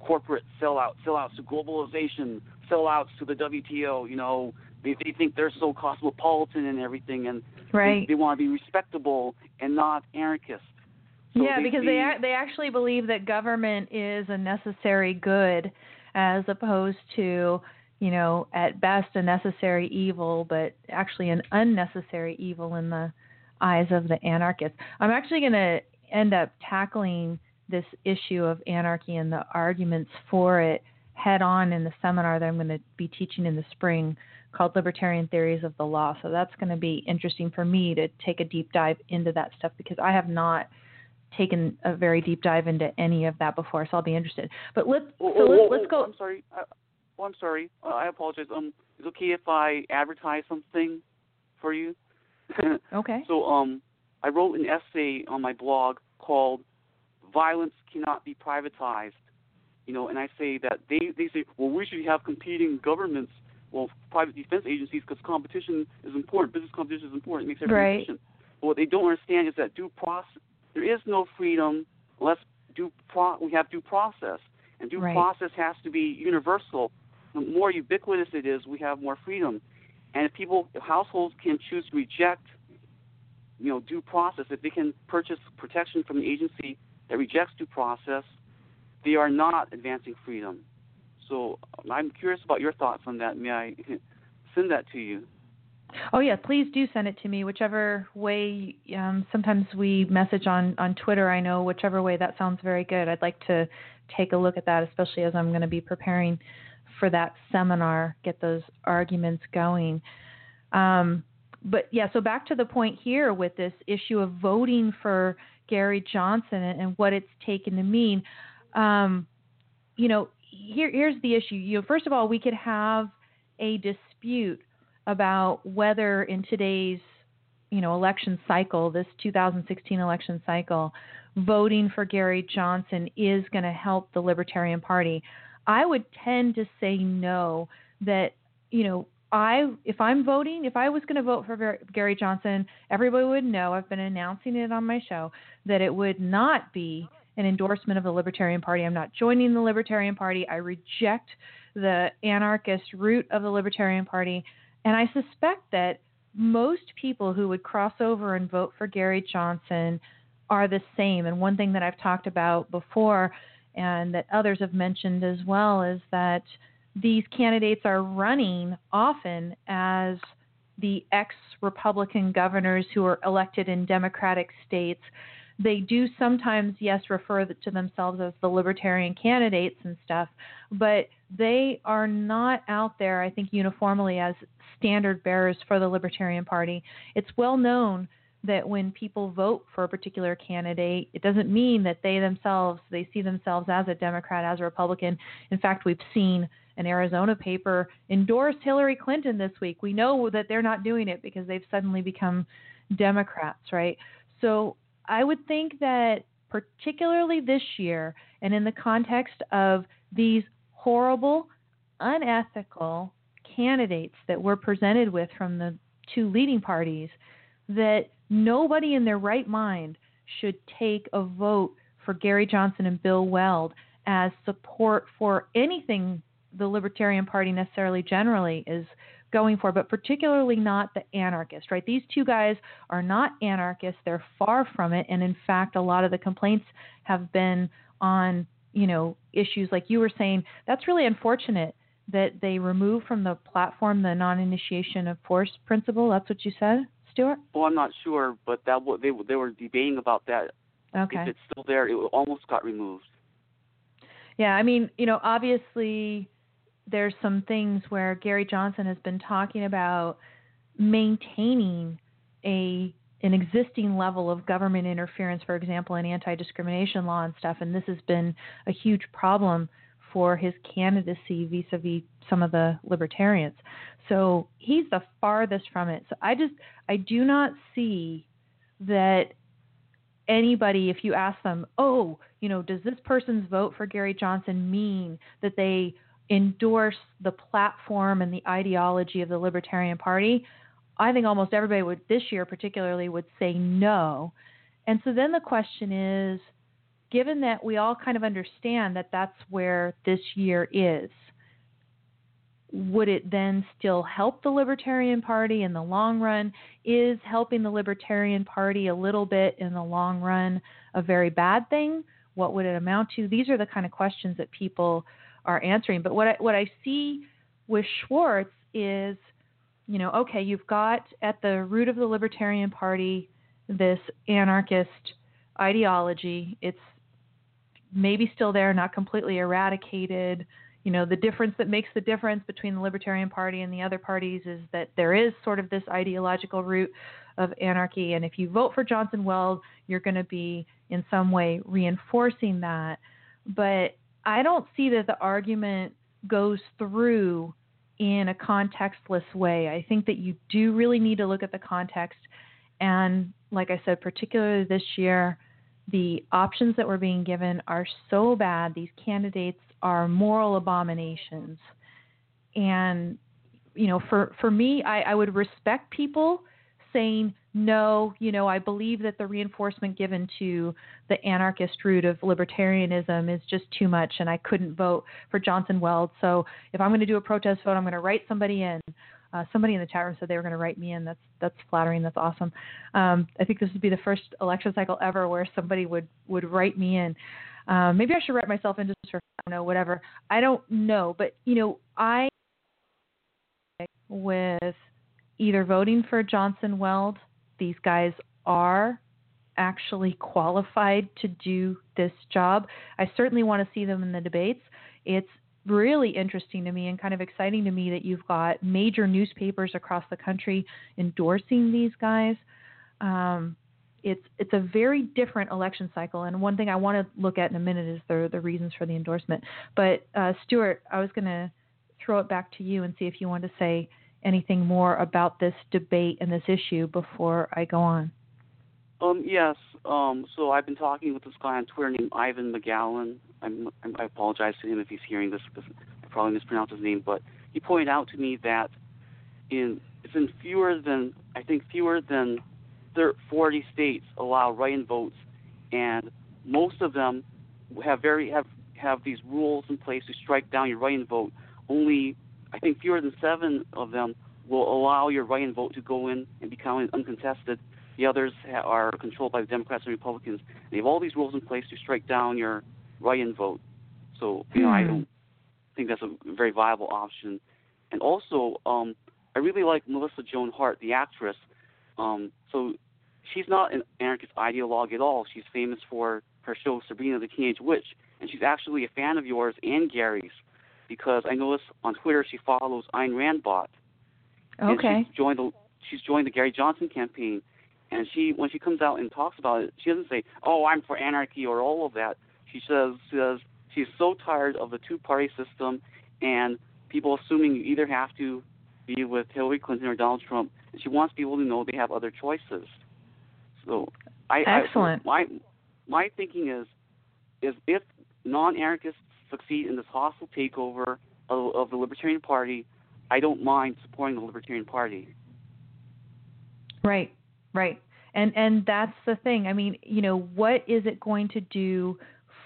corporate sellouts, sellouts to globalization, sellouts to the WTO. You know, they they think they're so cosmopolitan and everything, and right. they, they want to be respectable and not anarchist. Yeah, because they they actually believe that government is a necessary good, as opposed to you know at best a necessary evil, but actually an unnecessary evil in the eyes of the anarchists. I'm actually going to end up tackling this issue of anarchy and the arguments for it head on in the seminar that I'm going to be teaching in the spring called Libertarian Theories of the Law. So that's going to be interesting for me to take a deep dive into that stuff because I have not taken a very deep dive into any of that before. So I'll be interested. But let's oh, so oh, let's, let's go. I'm sorry. I, oh, I'm sorry. Uh, I apologize. Um, is it okay if I advertise something for you? okay. So um, I wrote an essay on my blog called "Violence Cannot Be Privatized." You know, and I say that they they say, well, we should have competing governments, well, private defense agencies, because competition is important. Business competition is important. It makes everything right. efficient. But what they don't understand is that due process, there is no freedom unless due pro- we have due process, and due right. process has to be universal. The more ubiquitous it is, we have more freedom. And if people, if households can choose to reject, you know, due process, if they can purchase protection from the agency that rejects due process, they are not advancing freedom. So I'm curious about your thoughts on that. May I send that to you? Oh yeah, please do send it to me. Whichever way. Um, sometimes we message on on Twitter. I know whichever way that sounds very good. I'd like to take a look at that, especially as I'm going to be preparing for that seminar. Get those arguments going. Um, but yeah, so back to the point here with this issue of voting for Gary Johnson and, and what it's taken to mean. Um, you know, here here's the issue. You know, first of all, we could have a dispute about whether in today's you know election cycle, this 2016 election cycle, voting for Gary Johnson is going to help the Libertarian Party. I would tend to say no. That you know, I if I'm voting, if I was going to vote for Gary Johnson, everybody would know. I've been announcing it on my show that it would not be an endorsement of the Libertarian Party. I'm not joining the Libertarian Party. I reject the anarchist root of the Libertarian Party. And I suspect that most people who would cross over and vote for Gary Johnson are the same. And one thing that I've talked about before and that others have mentioned as well is that these candidates are running often as the ex Republican governors who are elected in Democratic states they do sometimes, yes, refer to themselves as the libertarian candidates and stuff, but they are not out there, I think, uniformly as standard bearers for the Libertarian Party. It's well known that when people vote for a particular candidate, it doesn't mean that they themselves they see themselves as a Democrat, as a Republican. In fact, we've seen an Arizona paper endorse Hillary Clinton this week. We know that they're not doing it because they've suddenly become Democrats, right? So I would think that particularly this year and in the context of these horrible, unethical candidates that we're presented with from the two leading parties, that nobody in their right mind should take a vote for Gary Johnson and Bill Weld as support for anything the Libertarian Party necessarily generally is going for, but particularly not the anarchist, right? These two guys are not anarchists. They're far from it. And in fact, a lot of the complaints have been on, you know, issues like you were saying. That's really unfortunate that they remove from the platform the non initiation of force principle. That's what you said, Stuart? Well, I'm not sure, but that they, they were debating about that. Okay. If it's still there, it almost got removed. Yeah, I mean, you know, obviously there's some things where Gary Johnson has been talking about maintaining a an existing level of government interference, for example, in anti-discrimination law and stuff, and this has been a huge problem for his candidacy vis-a-vis some of the libertarians. So he's the farthest from it. So I just I do not see that anybody, if you ask them, oh, you know, does this person's vote for Gary Johnson mean that they endorse the platform and the ideology of the Libertarian Party, I think almost everybody would this year particularly would say no. And so then the question is given that we all kind of understand that that's where this year is, would it then still help the Libertarian Party in the long run? Is helping the Libertarian Party a little bit in the long run a very bad thing? What would it amount to? These are the kind of questions that people are answering. But what I, what I see with Schwartz is, you know, okay, you've got at the root of the Libertarian Party this anarchist ideology. It's maybe still there, not completely eradicated. You know, the difference that makes the difference between the Libertarian Party and the other parties is that there is sort of this ideological root of anarchy. And if you vote for Johnson Weld, you're going to be in some way reinforcing that. But I don't see that the argument goes through in a contextless way. I think that you do really need to look at the context. And like I said, particularly this year, the options that were being given are so bad. These candidates are moral abominations. And, you know, for, for me, I, I would respect people saying, no, you know, I believe that the reinforcement given to the anarchist root of libertarianism is just too much, and I couldn't vote for Johnson Weld. So if I'm going to do a protest vote, I'm going to write somebody in. Uh, somebody in the chat room said they were going to write me in. That's that's flattering. That's awesome. Um, I think this would be the first election cycle ever where somebody would would write me in. Um, maybe I should write myself in just for I don't know whatever. I don't know, but you know I with either voting for Johnson Weld. These guys are actually qualified to do this job. I certainly want to see them in the debates. It's really interesting to me and kind of exciting to me that you've got major newspapers across the country endorsing these guys. Um, it's it's a very different election cycle, and one thing I want to look at in a minute is the the reasons for the endorsement. But uh, Stuart, I was going to throw it back to you and see if you want to say anything more about this debate and this issue before I go on. Um, yes. Um, so I've been talking with this guy on Twitter named Ivan McGowan. I'm, I'm, i apologize to him if he's hearing this because I probably mispronounced his name, but he pointed out to me that in it's in fewer than I think fewer than 40 states allow write-in votes, and most of them have very have have these rules in place to strike down your write-in vote. Only I think fewer than seven of them will allow your write-in vote to go in and become uncontested. The others ha- are controlled by the Democrats and Republicans. They have all these rules in place to strike down your write-in vote. So you know, I hmm. don't think that's a very viable option. And also, um, I really like Melissa Joan Hart, the actress. Um, so she's not an anarchist ideologue at all. She's famous for her show Sabrina the Teenage Witch, and she's actually a fan of yours and Gary's because I noticed on Twitter she follows Ayn Rand bot. Okay. she's joined the she's joined the Gary Johnson campaign, and she when she comes out and talks about it, she doesn't say, "Oh, I'm for anarchy" or all of that. She says says she's so tired of the two-party system and people assuming you either have to be with Hillary Clinton or Donald Trump, and she wants people to know they have other choices. So I excellent. I, my my thinking is is if non-anarchists succeed in this hostile takeover of, of the Libertarian Party, I don't mind supporting the Libertarian Party. Right, right. And and that's the thing. I mean, you know, what is it going to do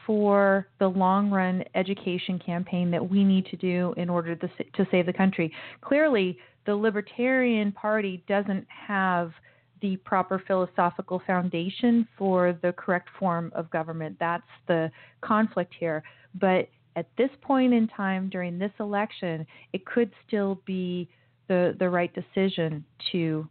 for the long run education campaign that we need to do in order to, to save the country? Clearly, the Libertarian Party doesn't have the proper philosophical foundation for the correct form of government. That's the conflict here. But at this point in time during this election, it could still be the the right decision to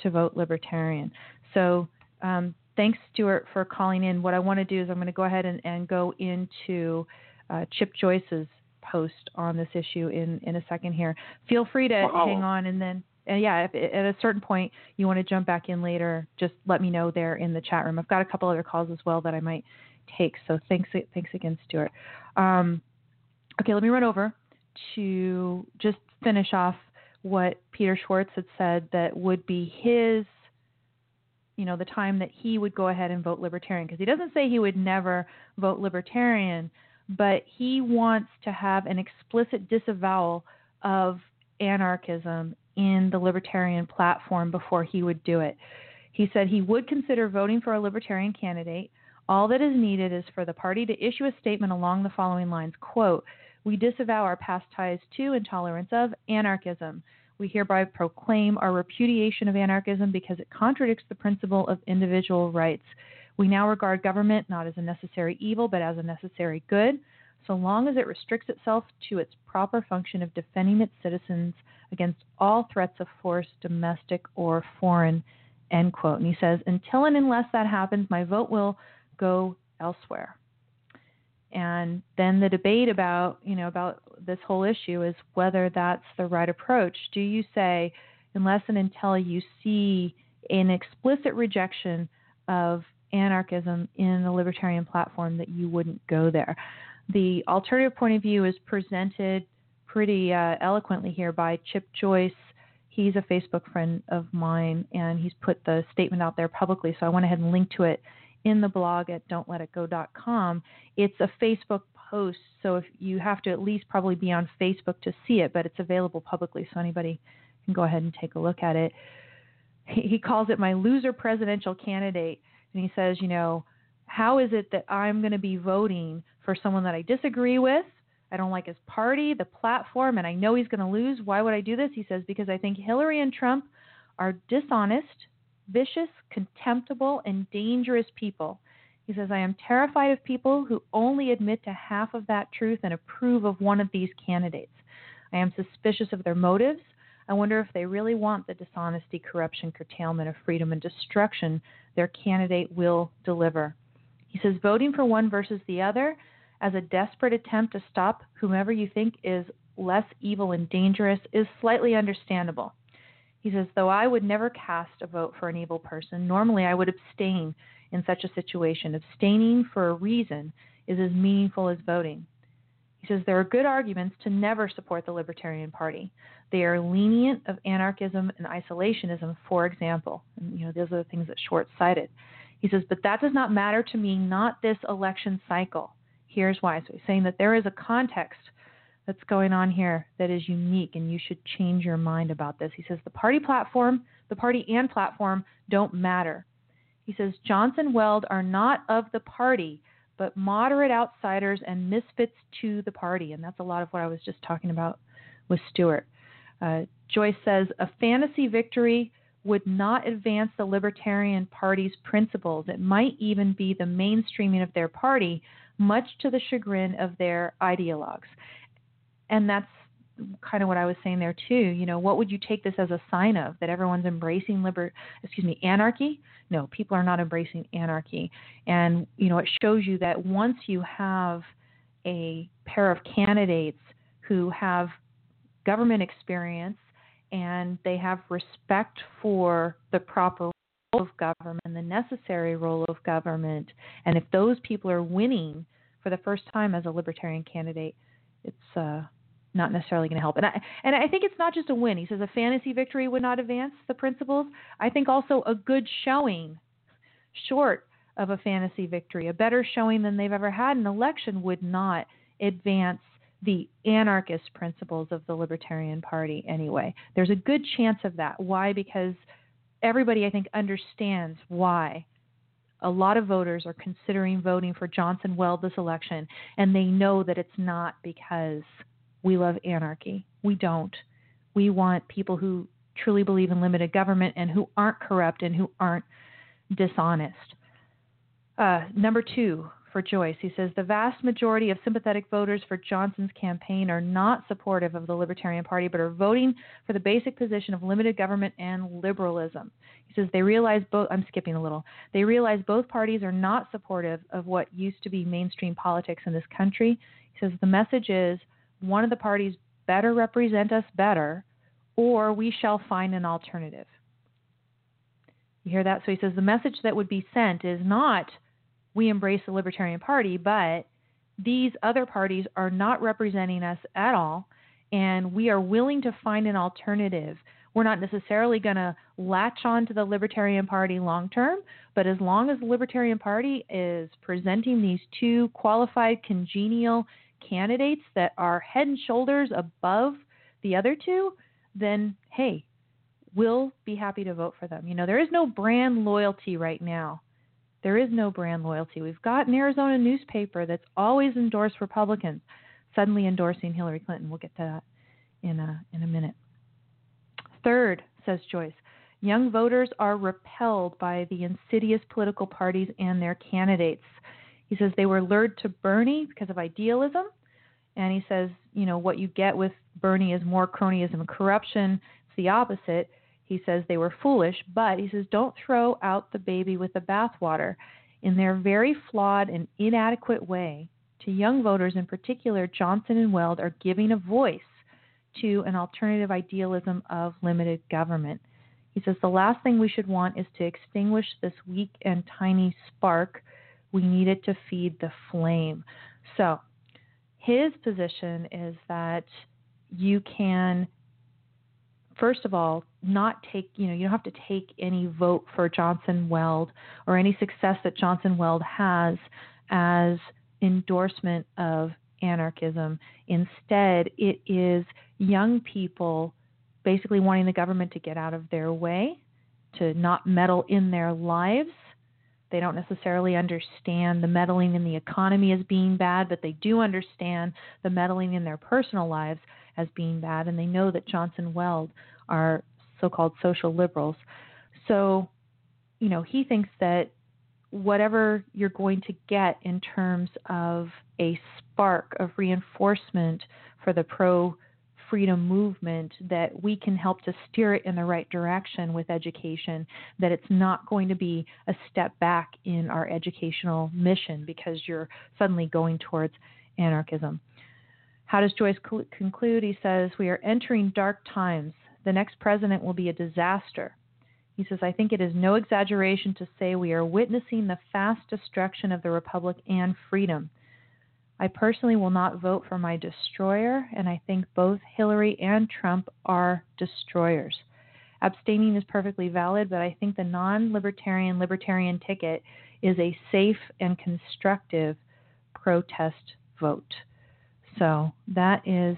to vote libertarian. So um, thanks, Stuart, for calling in. What I want to do is I'm going to go ahead and, and go into uh, Chip Joyce's post on this issue in, in a second here. Feel free to hang on and then and yeah, if at a certain point you want to jump back in later, just let me know there in the chat room. I've got a couple other calls as well that I might take. So thanks, thanks again, Stuart. Um, okay, let me run over to just finish off what Peter Schwartz had said that would be his, you know, the time that he would go ahead and vote Libertarian. Because he doesn't say he would never vote Libertarian, but he wants to have an explicit disavowal of anarchism in the Libertarian platform before he would do it. He said he would consider voting for a Libertarian candidate all that is needed is for the party to issue a statement along the following lines quote, We disavow our past ties to and tolerance of anarchism. We hereby proclaim our repudiation of anarchism because it contradicts the principle of individual rights. We now regard government not as a necessary evil, but as a necessary good, so long as it restricts itself to its proper function of defending its citizens against all threats of force, domestic or foreign. End quote. And he says, Until and unless that happens, my vote will go elsewhere. And then the debate about, you know, about this whole issue is whether that's the right approach. Do you say, unless and until you see an explicit rejection of anarchism in the libertarian platform, that you wouldn't go there? The alternative point of view is presented pretty uh, eloquently here by Chip Joyce. He's a Facebook friend of mine, and he's put the statement out there publicly, so I went ahead and linked to it in the blog at don'tletitgo.com. It's a Facebook post, so if you have to at least probably be on Facebook to see it, but it's available publicly, so anybody can go ahead and take a look at it. He calls it my loser presidential candidate, and he says, you know, how is it that I'm going to be voting for someone that I disagree with? I don't like his party, the platform, and I know he's going to lose. Why would I do this? He says, because I think Hillary and Trump are dishonest, vicious, contemptible, and dangerous people. He says, I am terrified of people who only admit to half of that truth and approve of one of these candidates. I am suspicious of their motives. I wonder if they really want the dishonesty, corruption, curtailment of freedom, and destruction their candidate will deliver. He says, voting for one versus the other as a desperate attempt to stop whomever you think is less evil and dangerous is slightly understandable. He says, though I would never cast a vote for an evil person, normally I would abstain in such a situation. Abstaining for a reason is as meaningful as voting. He says there are good arguments to never support the Libertarian Party. They are lenient of anarchism and isolationism, for example. And, you know, those are the things that short-sighted. He says, but that does not matter to me, not this election cycle. Here's why. So he's saying that there is a context that's going on here that is unique, and you should change your mind about this. He says the party platform, the party and platform don't matter. He says Johnson Weld are not of the party, but moderate outsiders and misfits to the party. And that's a lot of what I was just talking about with Stuart. Uh, Joyce says a fantasy victory would not advance the Libertarian Party's principles. It might even be the mainstreaming of their party, much to the chagrin of their ideologues. And that's kind of what I was saying there too. You know, what would you take this as a sign of? That everyone's embracing liber excuse me, anarchy? No, people are not embracing anarchy. And, you know, it shows you that once you have a pair of candidates who have government experience and they have respect for the proper role of government, the necessary role of government, and if those people are winning for the first time as a libertarian candidate, it's uh, not necessarily going to help. And I and I think it's not just a win. He says a fantasy victory would not advance the principles. I think also a good showing, short of a fantasy victory, a better showing than they've ever had in an election would not advance the anarchist principles of the Libertarian Party anyway. There's a good chance of that. Why? Because everybody, I think, understands why a lot of voters are considering voting for Johnson Weld this election, and they know that it's not because we love anarchy. We don't. We want people who truly believe in limited government and who aren't corrupt and who aren't dishonest. Uh, number two, for Joyce. He says the vast majority of sympathetic voters for Johnson's campaign are not supportive of the Libertarian Party, but are voting for the basic position of limited government and liberalism. He says they realize both. I'm skipping a little. They realize both parties are not supportive of what used to be mainstream politics in this country. He says the message is one of the parties better represent us better, or we shall find an alternative. You hear that? So he says the message that would be sent is not we embrace the Libertarian Party, but these other parties are not representing us at all, and we are willing to find an alternative. We're not necessarily going to latch on to the Libertarian Party long term, but as long as the Libertarian Party is presenting these two qualified, congenial candidates that are head and shoulders above the other two, then hey, we'll be happy to vote for them. You know, there is no brand loyalty right now there is no brand loyalty. We've got an Arizona newspaper that's always endorsed Republicans, suddenly endorsing Hillary Clinton. We'll get to that in a, in a minute. Third, says Joyce, young voters are repelled by the insidious political parties and their candidates. He says they were lured to Bernie because of idealism. And he says, you know, what you get with Bernie is more cronyism and corruption. It's the opposite. He says they were foolish, but he says don't throw out the baby with the bathwater. In their very flawed and inadequate way, to young voters in particular, Johnson and Weld are giving a voice to an alternative idealism of limited government. He says the last thing we should want is to extinguish this weak and tiny spark. We need it to feed the flame. So, his position is that you can first of all, not take, you know, you don't have to take any vote for Johnson Weld or any success that Johnson Weld has as endorsement of anarchism. Instead, it is young people basically wanting the government to get out of their way, to not meddle in their lives. They don't necessarily understand the meddling in the economy as being bad, but they do understand the meddling in their personal lives as being bad, and they know that Johnson Weld are so called social liberals. So, you know, he thinks that whatever you're going to get in terms of a spark of reinforcement for the pro freedom movement that we can help to steer it in the right direction with education, that it's not going to be a step back in our educational mission because you're suddenly going towards anarchism. How does Joyce conclude? He says, We are entering dark times. The next president will be a disaster. He says, I think it is no exaggeration to say we are witnessing the fast destruction of the Republic and freedom. I personally will not vote for my destroyer, and I think both Hillary and Trump are destroyers. Abstaining is perfectly valid, but I think the non libertarian libertarian ticket is a safe and constructive protest vote. So that is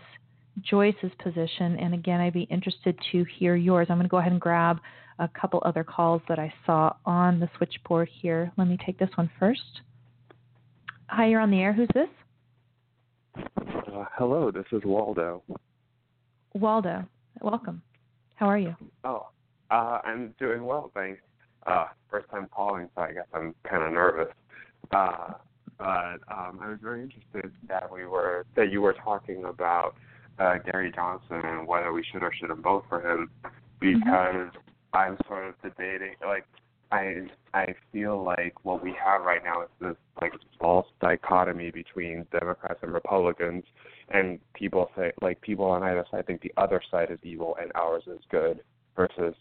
Joyce's position. And again, I'd be interested to hear yours. I'm going to go ahead and grab a couple other calls that I saw on the switchboard here. Let me take this one first. Hi, you're on the air. Who's this? Uh, hello, this is Waldo. Waldo, welcome. How are you? Oh, uh, I'm doing well, thanks. Uh, first time calling, so I guess I'm kind of nervous. Uh, but um, I was very interested that we were that you were talking about uh, Gary Johnson and whether we should or shouldn't vote for him mm-hmm. because mm-hmm. I'm sort of debating like I I feel like what we have right now is this like false dichotomy between Democrats and Republicans, and people say like people on either side think the other side is evil and ours is good, versus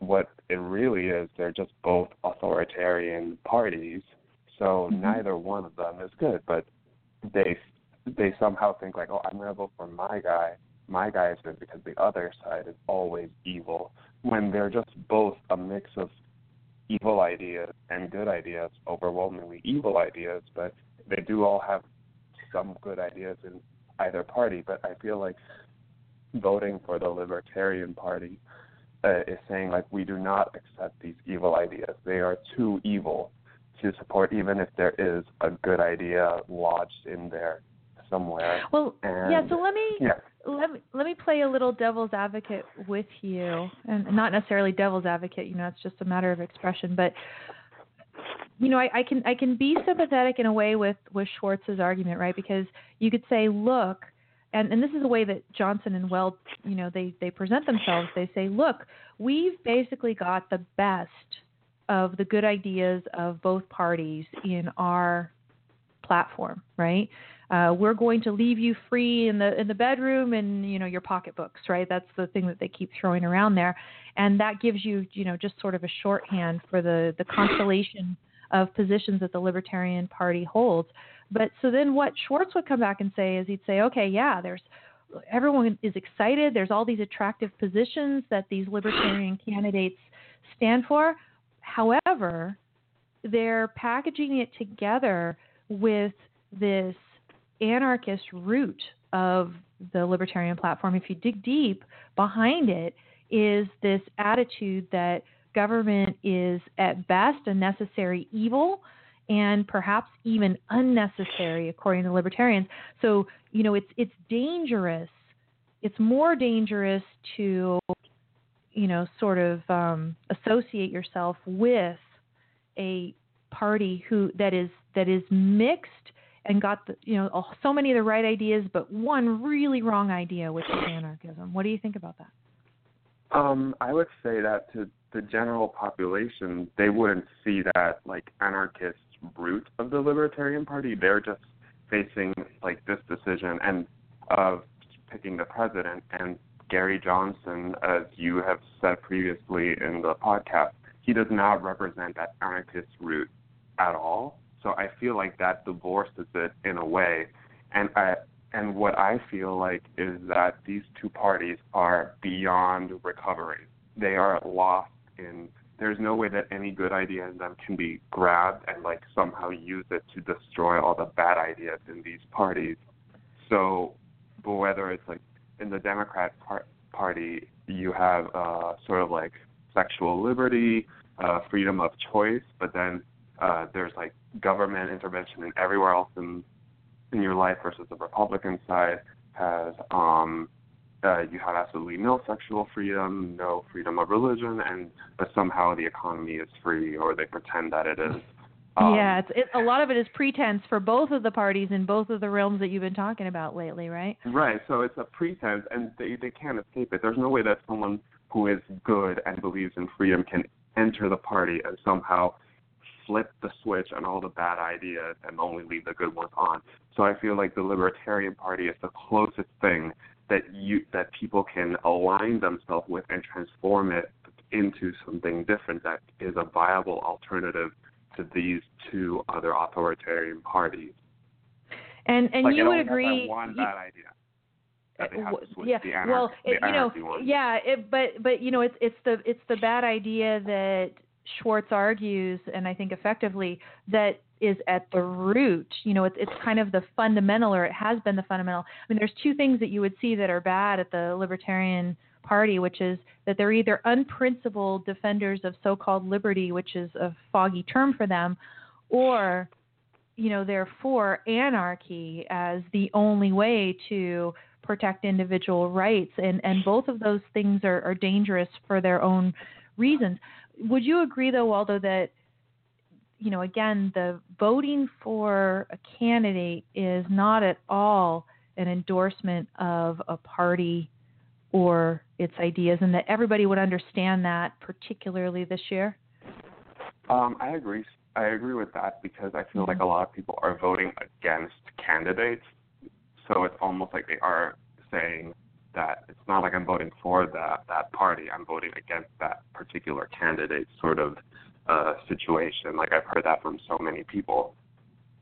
what it really is. They're just both authoritarian parties, so mm-hmm. neither one of them is good, but they they somehow think like, oh, I'm gonna vote for my guy. My guy is good because the other side is always evil. When they're just both a mix of evil ideas and good ideas, overwhelmingly evil ideas, but they do all have some good ideas in either party. But I feel like voting for the Libertarian Party uh, is saying like we do not accept these evil ideas. They are too evil to support, even if there is a good idea lodged in there somewhere. Well, and, yeah. So let me yeah. let me let me play a little devil's advocate with you, and not necessarily devil's advocate. You know, it's just a matter of expression. But you know, I, I can I can be sympathetic in a way with with Schwartz's argument, right? Because you could say, look, and and this is the way that Johnson and Weld, you know, they they present themselves. They say, look, we've basically got the best of the good ideas of both parties in our platform, right? Uh, we're going to leave you free in the in the bedroom and you know your pocketbooks, right? That's the thing that they keep throwing around there, and that gives you you know just sort of a shorthand for the the constellation of positions that the Libertarian Party holds. But so then what Schwartz would come back and say is he'd say, okay, yeah, there's everyone is excited. There's all these attractive positions that these libertarian candidates stand for. However, they're packaging it together with this anarchist root of the libertarian platform, if you dig deep behind it, is this attitude that government is at best a necessary evil and perhaps even unnecessary according to libertarians. So, you know, it's it's dangerous. It's more dangerous to you know, sort of um, associate yourself with a party who that is that is mixed and got the you know so many of the right ideas, but one really wrong idea, which is anarchism. What do you think about that? Um, I would say that to the general population, they wouldn't see that like anarchist root of the Libertarian Party. They're just facing like this decision and of picking the president and Gary Johnson, as you have said previously in the podcast, he does not represent that anarchist root at all. So I feel like that divorces it in a way. And I and what I feel like is that these two parties are beyond recovery. They are lost in there's no way that any good idea in them can be grabbed and like somehow use it to destroy all the bad ideas in these parties. So, whether it's like in the Democrat par- Party, you have uh, sort of like sexual liberty, uh, freedom of choice, but then uh, there's like government intervention in everywhere else in in your life versus the Republican side has um, uh, you have absolutely no sexual freedom, no freedom of religion, and but somehow the economy is free, or they pretend that it is. Um, yeah, it's it, a lot of it is pretense for both of the parties in both of the realms that you've been talking about lately, right? Right. So it's a pretense, and they they can't escape it. There's no way that someone who is good and believes in freedom can enter the party and somehow flip the switch on all the bad ideas and only leave the good ones on. So I feel like the Libertarian Party is the closest thing that you that people can align themselves with and transform it into something different that is a viable alternative to these two other authoritarian parties. And and like you would agree. One bad idea. That they have to switch yeah, well, it, you know, one. yeah, it, but but you know, it's it's the it's the bad idea that Schwartz argues, and I think effectively that is at the root. You know, it's it's kind of the fundamental, or it has been the fundamental. I mean, there's two things that you would see that are bad at the Libertarian Party, which is that they're either unprincipled defenders of so-called liberty, which is a foggy term for them, or you know, they're for anarchy as the only way to protect individual rights, and and both of those things are, are dangerous for their own reasons. Would you agree, though, Waldo, that you know, again, the voting for a candidate is not at all an endorsement of a party or its ideas, and that everybody would understand that, particularly this year? Um, I agree. I agree with that because I feel like a lot of people are voting against candidates. So it's almost like they are saying that it's not like I'm voting for that that party. I'm voting against that particular candidate sort of uh, situation. Like I've heard that from so many people.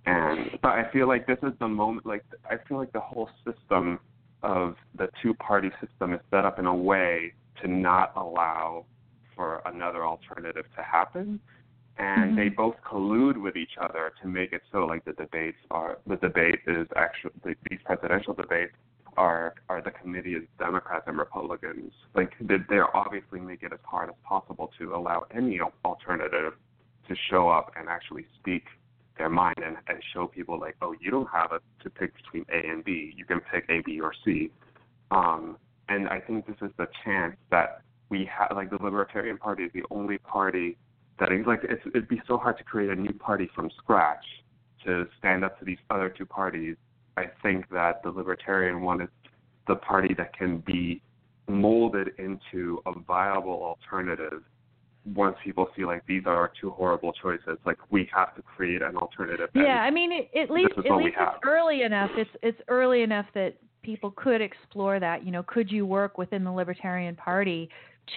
And but I feel like this is the moment. Like I feel like the whole system of the two-party system is set up in a way to not allow for another alternative to happen and Mhm. they both collude with each other to make it so like the debates are the debate is actually the, these presidential debates are are the committee is Democrats and Republicans. Like they, they're obviously make it as hard as possible to allow any alternative to show up and actually speak their mind and, and show people like, oh, you don't have a, to pick between A and B. You can pick A, B, or C. Um, and I think this is the chance that we have. Like the Libertarian Party is the only party that is like it's, it'd be so hard to create a new party from scratch to stand up to these other two parties. I think that the Libertarian one is the party that can be molded into a viable alternative once people see like these are our two horrible choices, like we have to create an alternative. Yeah, I mean, it, at least at least it's early enough. It's it's early enough that people could explore that. You know, could you work within the Libertarian Party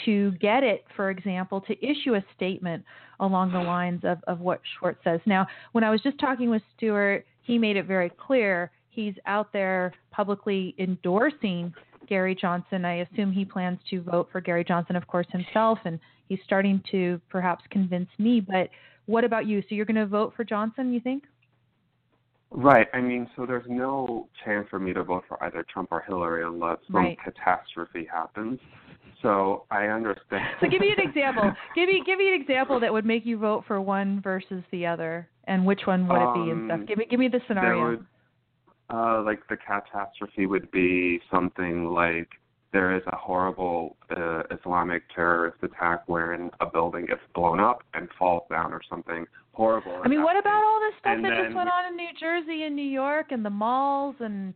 to get it, for example, to issue a statement along the lines of of what Schwartz says? Now, when I was just talking with Stuart, he made it very clear he's out there publicly endorsing Gary Johnson. I assume he plans to vote for Gary Johnson, of course, himself, and he's starting to perhaps convince me. But what about you? So you're going to vote for Johnson, you think? Right. I mean, so there's no chance for me to vote for either Trump or Hillary unless some Right. catastrophe happens. So I understand. So give me an example. give me give me an example that would make you vote for one versus the other, and which one would it be and stuff. Um, Give me give me the there scenario. would, uh, like the catastrophe would be something like there is a horrible uh, Islamic terrorist attack wherein a building gets blown up and falls down or something horrible. I mean, what about all this stuff And that just went on in New Jersey and New York and the malls and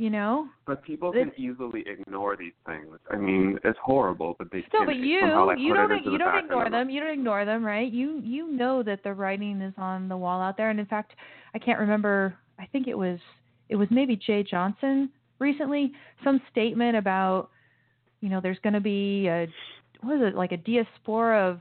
you know? But people can easily ignore these things. I mean, it's horrible, but they Still, but you you don't you don't ignore them. You don't ignore them, right? You you know that the writing is on the wall out there. And in fact, I can't remember. I think it was it was maybe Jeh Johnson recently some statement about you know there's going to be a what is it like a diaspora of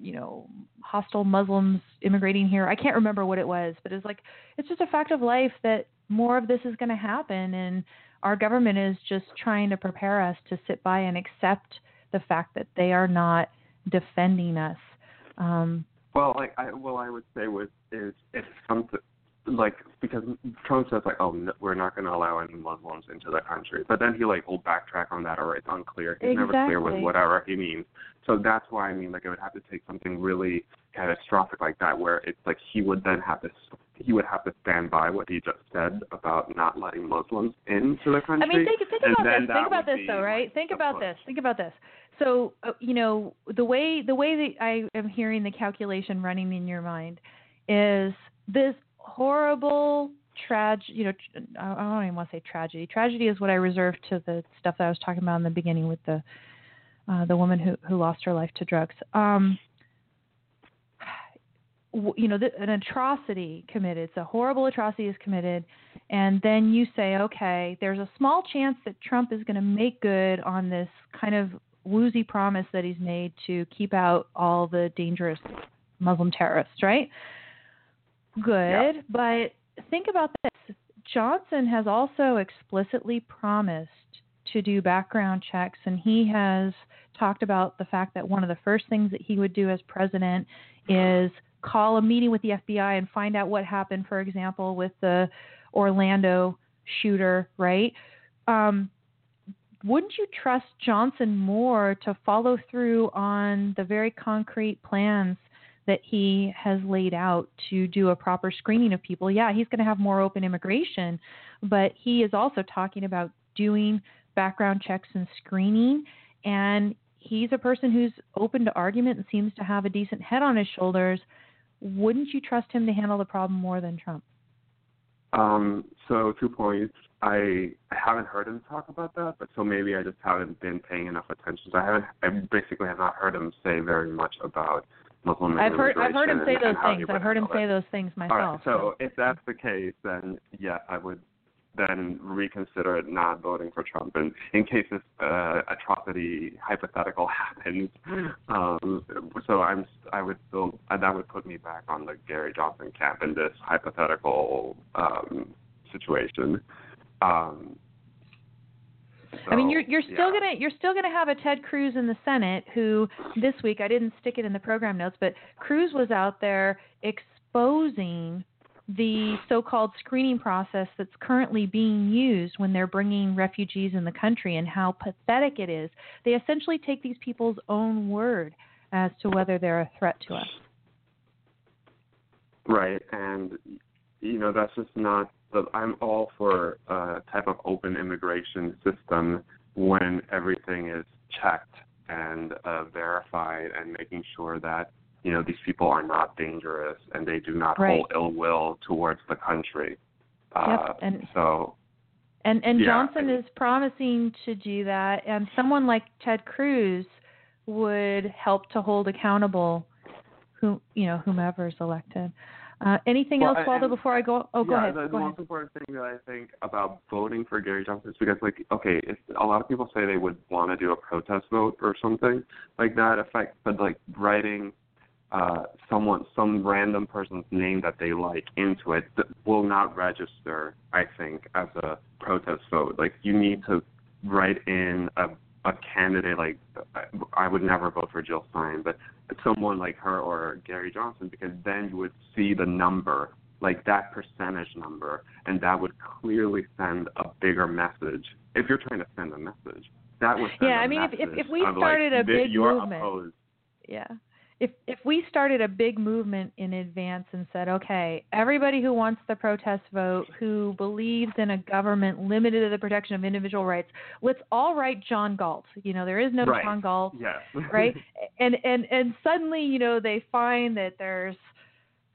you know hostile Muslims immigrating here. I can't remember what it was, but it's like it's just a fact of life that more of this is going to happen, and our government is just trying to prepare us to sit by and accept the fact that they are not defending us. Um, well, like I well, I would say with is if something like because Trump says like, oh, no, we're not going to allow any Muslims into the country, but then he like will backtrack on that or it's unclear. He's exactly. never clear with whatever he means. So that's why I mean like it would have to take something really catastrophic like that where it's like he would then have to he would have to stand by what he just said about not letting Muslims into the country. I mean, think, think about this. Think about this, though, right? Think about this. Think about this. So, uh, you know, the way the way that I am hearing the calculation running in your mind is this horrible tragedy. You know, I don't even want to say tragedy. Tragedy is what I reserve to the stuff that I was talking about in the beginning with the uh, the woman who who lost her life to drugs. Um, you know, an atrocity committed, so horrible atrocity is committed, and then you say, okay, there's a small chance that Trump is going to make good on this kind of woozy promise that he's made to keep out all the dangerous Muslim terrorists, right? Good, but think about this. Johnson has also explicitly promised to do background checks, and he has talked about the fact that one of the first things that he would do as president is call a meeting with the FBI and find out what happened, for example, with the Orlando shooter, right? Um, wouldn't you trust Johnson more to follow through on the very concrete plans that he has laid out to do a proper screening of people? Yeah, he's going to have more open immigration, but he is also talking about doing background checks and screening. And he's a person who's open to argument and seems to have a decent head on his shoulders. Wouldn't you trust him to handle the problem more than Trump? Um, so two points. I haven't heard him talk about that, but so maybe I just haven't been paying enough attention. So I haven't. I basically have not heard him say very much about Muslim I've heard I've heard him say those things. I've heard him say those things myself. All right, so, so if that's the case, then yeah, I would then reconsider not voting for Trump. And in case this uh, atrocity hypothetical happens, um, so I'm I would still that would put me back on the Gary Johnson camp in this hypothetical um, situation. Um, so, I mean, you're you're still yeah. gonna you're still gonna have a Ted Cruz in the Senate who this week I didn't stick it in the program notes, but Cruz was out there exposing the so-called screening process that's currently being used when they're bringing refugees in the country and how pathetic it is. They essentially take these people's own word as to whether they're a threat to us. Right, and you know that's just not but I'm all for a type of open immigration system when everything is checked and uh, verified and making sure that you know these people are not dangerous and they do not right. hold ill will towards the country. Uh, yep. and so and and yeah, Johnson is promising to do that, and someone like Ted Cruz would help to hold accountable who you know whomever is elected. Uh, anything well, else, Waldo, and, before I go? Oh, go yeah, ahead. The, go the ahead. most important thing that I think about voting for Gary Johnson is because, like, okay, if a lot of people say they would want to do a protest vote or something like that, effect, but like writing uh, someone, some random person's name that they like into it will not register. I think as a protest vote. Like, you need to write in a a candidate like I would never vote for Jill Stein, but someone like her or Gary Johnson because then you would see the number, like that percentage number, and that would clearly send a bigger message. If you're trying to send a message, that would send yeah. I mean, if, if if we started like, a big you're movement, opposed. yeah if if we started a big movement in advance and said, okay, everybody who wants the protest vote, who believes in a government limited to the protection of individual rights, let's all write John Galt. You know, there is no right. John Galt, yes. right? And and and suddenly, you know, they find that there's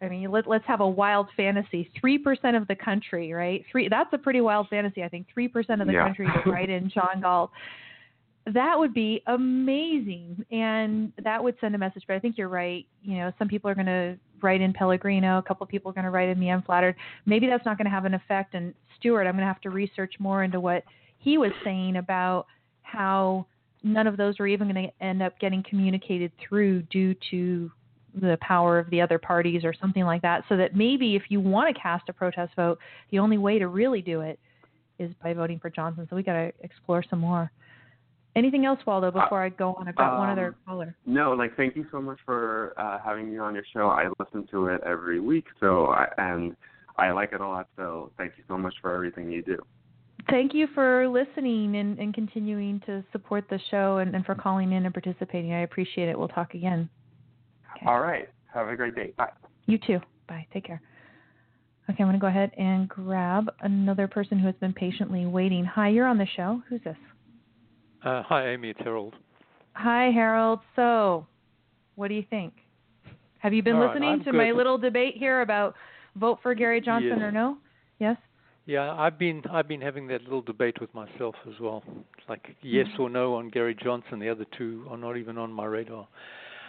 I mean, let, let's have a wild fantasy. Three percent of the country, right? Three. That's a pretty wild fantasy. I think three percent of the yeah. country would write in John Galt that would be amazing and that would send a message but i think you're right you know some people are going to write in pellegrino a couple of people are going to write in me i'm flattered maybe that's not going to have an effect and Stuart i'm going to have to research more into what he was saying about how none of those are even going to end up getting communicated through due to the power of the other parties or something like that. So that maybe if you want to cast a protest vote, the only way to really do it is by voting for Johnson. So we got to explore some more. Anything else, Waldo? Before I go on, I've got um, one other um, caller. No, like thank you so much for uh, having me on your show. I listen to it every week, so I, and I like it a lot. So thank you so much for everything you do. Thank you for listening and, and continuing to support the show and, and for calling in and participating. I appreciate it. We'll talk again. Okay. All right. Have a great day. Bye. You too. Bye. Take care. Okay, I'm going to go ahead and grab another person who has been patiently waiting. Hi, you're on the show. Who's this? Uh, hi, Amy. It's Harold. Hi, Harold. So, what do you think? Have you been All listening right, to good. my little debate here about vote for Gary Johnson yes. or no? Yes. Yeah, I've been I've been having that little debate with myself as well. It's like yes mm-hmm. or no on Gary Johnson. The other two are not even on my radar.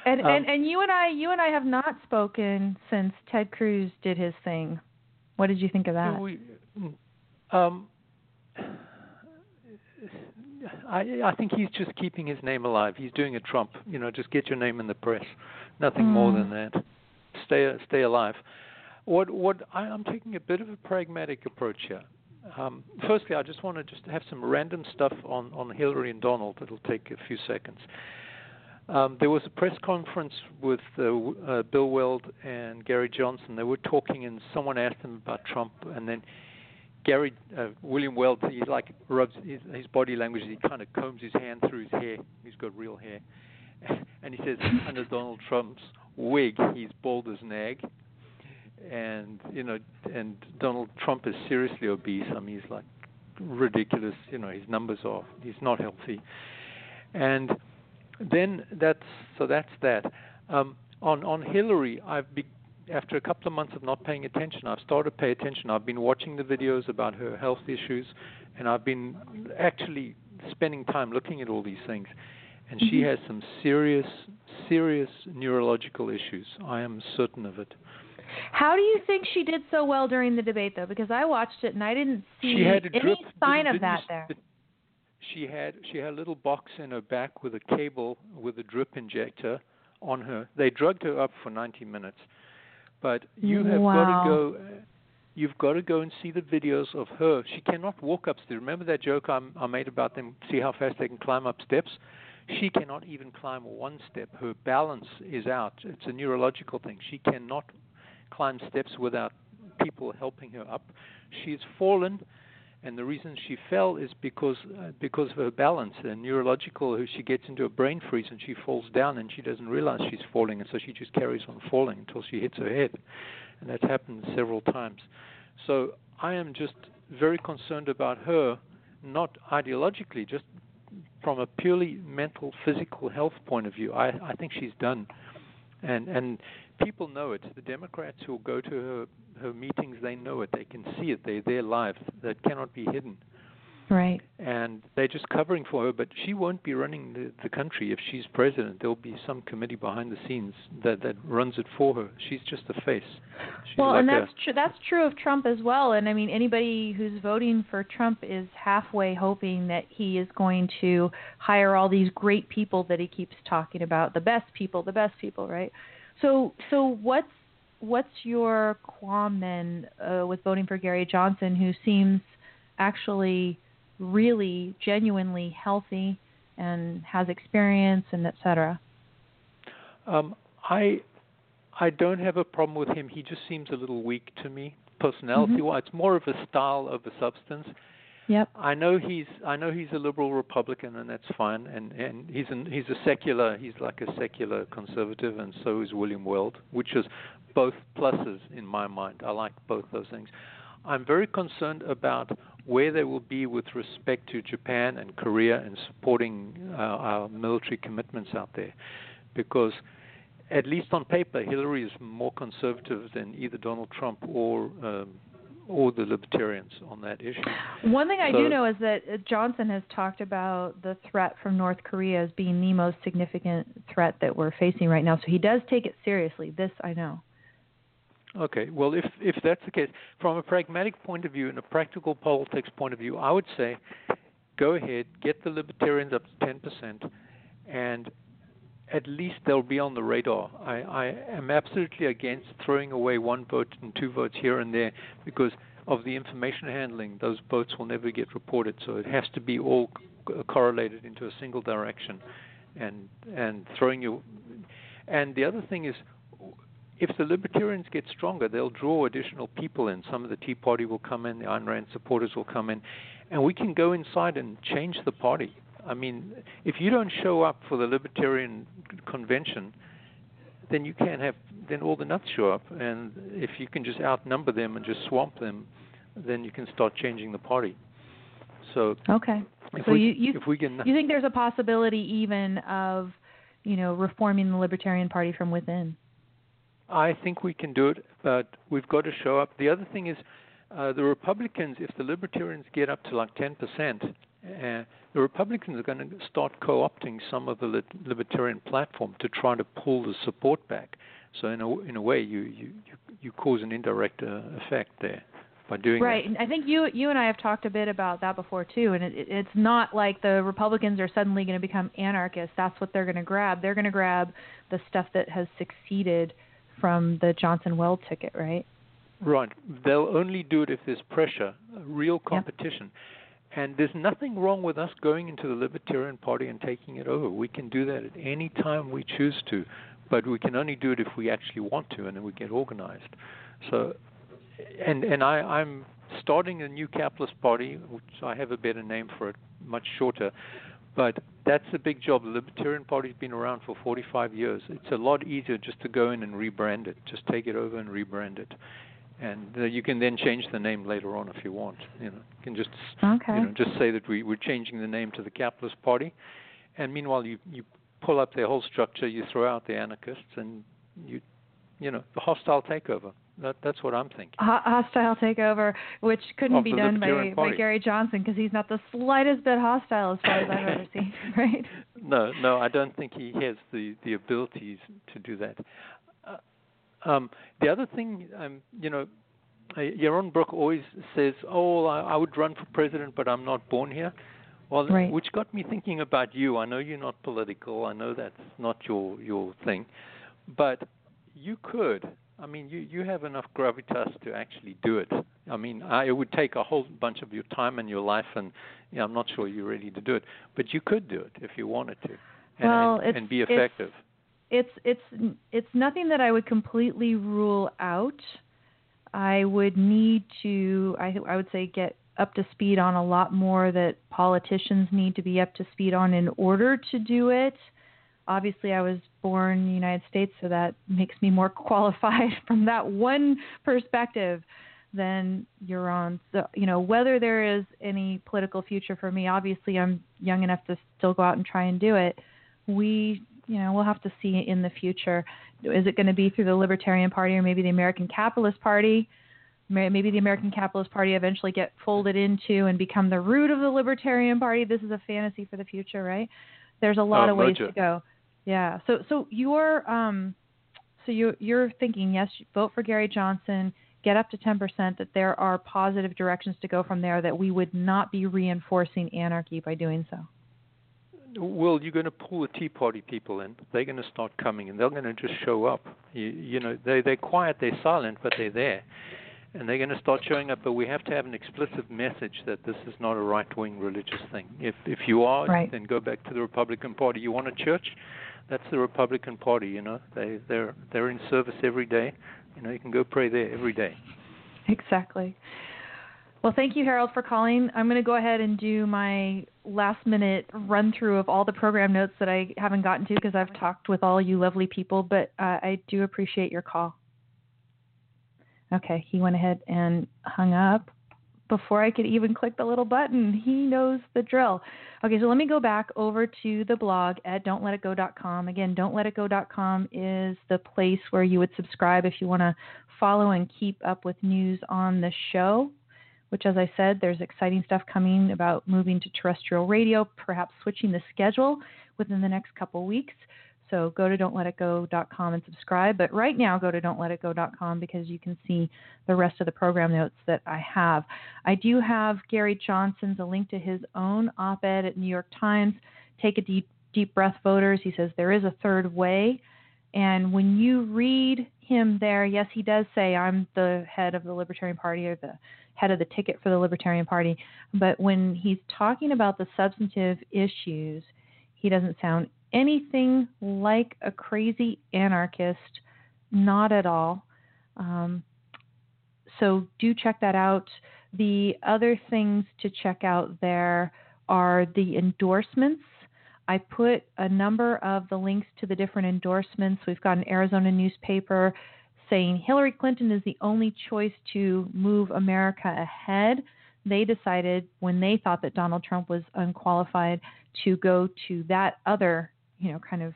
And um, and and you and I you and I have not spoken since Ted Cruz did his thing. What did you think of that? We, um, I I think he's just keeping his name alive. He's doing a Trump. You know, just get your name in the press. Nothing mm. more than that. Stay stay alive. What what I, I'm taking a bit of a pragmatic approach here. Um, firstly, I just want to just have some random stuff on on Hillary and Donald. It'll take a few seconds. Um, there was a press conference with uh, uh, Bill Weld and Gary Johnson. They were talking, and someone asked them about Trump, and then Gary uh, William Weld, he like rubs his, his body language. He kind of combs his hand through his hair. He's got real hair, and he says under Donald Trump's wig, he's bald as an egg and you know, and Donald Trump is seriously obese. I mean, he's like ridiculous. You know, his numbers are. He's not healthy, and then that's so that's that. Um, on on Hillary, I've be, after a couple of months of not paying attention, I've started to pay attention. I've been watching the videos about her health issues, and I've been actually spending time looking at all these things. And she mm-hmm. has some serious, serious neurological issues. I am certain of it. How do you think she did so well during the debate, though? Because I watched it and I didn't see any drip, sign of that there. She had she had a little box in her back with a cable with a drip injector on her. They drugged her up for 90 minutes, but you have wow. got to go. You've got to go and see the videos of her. She cannot walk upstairs. Remember that joke I, I made about them? See how fast they can climb up steps. She cannot even climb one step. Her balance is out. It's a neurological thing. She cannot climb steps without people helping her up. She's fallen, and the reason she fell is because uh, because of her balance and neurological. She gets into a brain freeze and she falls down, and she doesn't realize she's falling, and so she just carries on falling until she hits her head, and that's happened several times. So I am just very concerned about her, not ideologically, just from a purely mental, physical health point of view. I, I think she's done, and and people know it. The Democrats who go to her her meetings, they know it. They can see it. They they're live. That cannot be hidden. Right. And they're just covering for her, but she won't be running the, the country if she's president. There'll be some committee behind the scenes that that runs it for her. She's just a face. She's well, like and that's a, true. That's true of Trump as well. And I mean, anybody who's voting for Trump is halfway hoping that he is going to hire all these great people that he keeps talking about, the best people, the best people, right? So so what's what's your qualm then uh, with voting for Gary Johnson, who seems actually really genuinely healthy and has experience and et cetera? Um, I I don't have a problem with him. He just seems a little weak to me, personality wise. Mm-hmm. It's more of a style of a substance. Yep. I know he's I know he's a liberal Republican and that's fine and and he's an he's a secular he's like a secular conservative and so is William Weld which is both pluses in my mind. I like both those things. I'm very concerned about where they will be with respect to Japan and Korea and supporting uh, our military commitments out there because at least on paper Hillary is more conservative than either Donald Trump or um, or the libertarians on that issue. One thing I so, do know is that uh, Johnson has talked about the threat from North Korea as being the most significant threat that we're facing right now. So he does take it seriously. This I know. Okay. Well, if if that's the case, from a pragmatic point of view and a practical politics point of view, I would say go ahead, get the libertarians up to 10%, and at least they'll be on the radar. I, I am absolutely against throwing away one vote and two votes here and there because of the information handling. Those votes will never get reported, so it has to be all correlated into a single direction, and and throwing you. And the other thing is, if the libertarians get stronger, they'll draw additional people in. Some of the Tea Party will come in, the Ayn Rand supporters will come in, and we can go inside and change the party. I mean, if you don't show up for the Libertarian convention, then you can't have then all the nuts show up, and if you can just outnumber them and just swamp them, then you can start changing the party. So okay, so we, you you, if we can, you think there's a possibility even of you know reforming the Libertarian Party from within? I think we can do it, but we've got to show up. The other thing is, uh, the Republicans, if the Libertarians get up to like 10 percent, uh, the Republicans are going to start co-opting some of the libertarian platform to try to pull the support back. So in a in a way, you you you cause an indirect uh, effect there by doing right. that. And I think you you and I have talked a bit about that before too. And it, it's not like the Republicans are suddenly going to become anarchists. That's what they're going to grab. They're going to grab the stuff that has succeeded from the Johnson Weld ticket, right? Right. They'll only do it if there's pressure, real competition. Yep. And there's nothing wrong with us going into the Libertarian Party and taking it over. We can do that at any time we choose to, but we can only do it if we actually want to, and then we get organized. So, and and I, I'm starting a new capitalist party, which I have a better name for it, much shorter. But that's a big job. The Libertarian Party's been around for 45 years. It's a lot easier just to go in and rebrand it. Just take it over and rebrand it and uh, you can then change the name later on if you want. You know, you can just okay. you know just say that we we're changing the name to the Capitalist Party, and meanwhile you you pull up their whole structure, you throw out the anarchists, and you you know the hostile takeover. That that's what I'm thinking. hostile takeover, which couldn't be done by by Gary Johnson because he's not the slightest bit hostile as far as I've ever seen. Right? No, no, I don't think he has the the abilities to do that. Um, the other thing, um, you know, uh, Yaron Brook always says, "Oh, I, I would run for president, but I'm not born here." Well, right. which got me thinking about you. I know you're not political. I know that's not your your thing, but you could. I mean, you you have enough gravitas to actually do it. I mean, I, it would take a whole bunch of your time and your life, and you know, I'm not sure you're ready to do it. But you could do it if you wanted to, and, well, and, and be effective it's it's it's nothing that I would completely rule out. I would need to I I would say get up to speed on a lot more that politicians need to be up to speed on in order to do it. Obviously, I was born in the United States, so that makes me more qualified from that one perspective than Yaron. So, you know, whether there is any political future for me, obviously, I'm young enough to still go out and try and do it. We you know, we'll have to see in the future. Is it going to be through the Libertarian Party or maybe the American Capitalist Party? Maybe the American Capitalist Party eventually get folded into and become the root of the Libertarian Party. This is a fantasy for the future, right? There's a lot oh, of ways to go. Yeah. So so you're um so you you're thinking yes, vote for Gary Johnson, get up to 10%. That there are positive directions to go from there. That we would not be reinforcing anarchy by doing so well, you're going to pull the Tea Party people in. They're going to start coming, and they're going to just show up. You, you know, they they're quiet, they're silent, but they're there, and they're going to start showing up. But we have to have an explicit message that this is not a right-wing religious thing. If if you are, right. then go back to the Republican Party. You want a church? That's the Republican Party. You know, they they're they're in service every day. You know, you can go pray there every day. Exactly. Well, thank you, Harold, for calling. I'm going to go ahead and do my last minute run through of all the program notes that I haven't gotten to because I've talked with all you lovely people, but uh, I do appreciate your call. Okay, he went ahead and hung up before I could even click the little button. He knows the drill. Okay, so let me go back over to the blog at don'tletitgo.com. Again, don'tletitgo.com is the place where you would subscribe if you want to follow and keep up with news on the show which, as I said, there's exciting stuff coming about moving to terrestrial radio, perhaps switching the schedule within the next couple weeks. So go to don'tletitgo.com and subscribe. But right now, go to don'tletitgo.com because you can see the rest of the program notes that I have. I do have Gary Johnson's a link to his own op-ed at New York Times. Take a deep deep breath voters. He says there is a third way. And when you read him there, yes, he does say, I'm the head of the Libertarian Party or the head of the ticket for the Libertarian Party. But when he's talking about the substantive issues, he doesn't sound anything like a crazy anarchist, not at all. Um, so do check that out. The other things to check out there are the endorsements. I put a number of the links to the different endorsements. We've got an Arizona newspaper saying Hillary Clinton is the only choice to move America ahead. They decided when they thought that Donald Trump was unqualified to go to that other, you know, kind of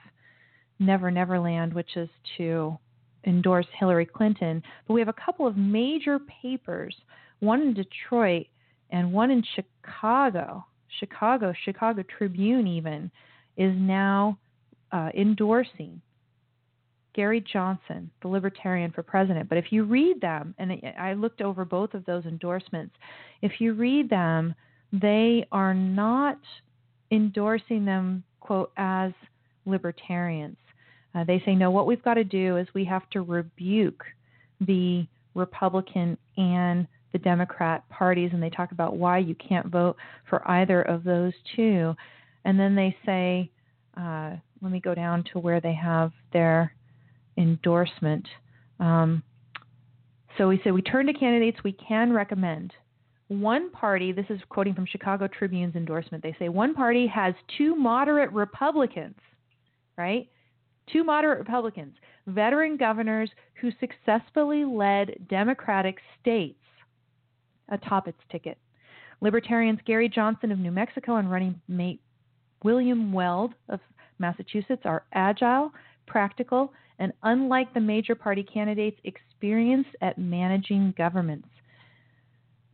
never never land, which is to endorse Hillary Clinton. But we have a couple of major papers, one in Detroit and one in Chicago. Chicago, Chicago Tribune even is now uh, endorsing Gary Johnson, the Libertarian for president. But if you read them, and I looked over both of those endorsements, if you read them, they are not endorsing them, quote, as libertarians. Uh, they say, no, what we've got to do is we have to rebuke the Republican and the Democrat parties, and they talk about why you can't vote for either of those two. And then they say, uh, let me go down to where they have their endorsement. Um, so we say we turn to candidates we can recommend. One party, this is quoting from Chicago Tribune's endorsement, they say one party has two moderate Republicans, right? Two moderate Republicans, veteran governors who successfully led Democratic states atop its ticket. Libertarians Gary Johnson of New Mexico and running mate William Weld of Massachusetts are agile, practical, and unlike the major party candidates, experienced at managing governments.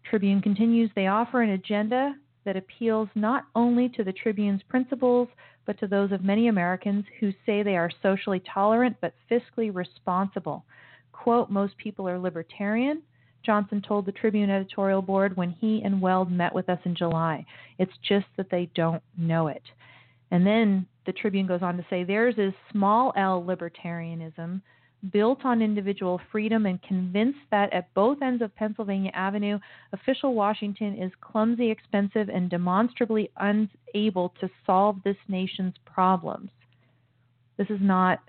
Tribune continues, they offer an agenda that appeals not only to the Tribune's principles, but to those of many Americans who say they are socially tolerant but fiscally responsible. Quote, most people are libertarian. Johnson told the Tribune editorial board when he and Weld met with us in July. It's just that they don't know it. And then the Tribune goes on to say theirs is small l libertarianism, built on individual freedom and convinced that at both ends of Pennsylvania Avenue, official Washington is clumsy, expensive, and demonstrably unable to solve this nation's problems. This is not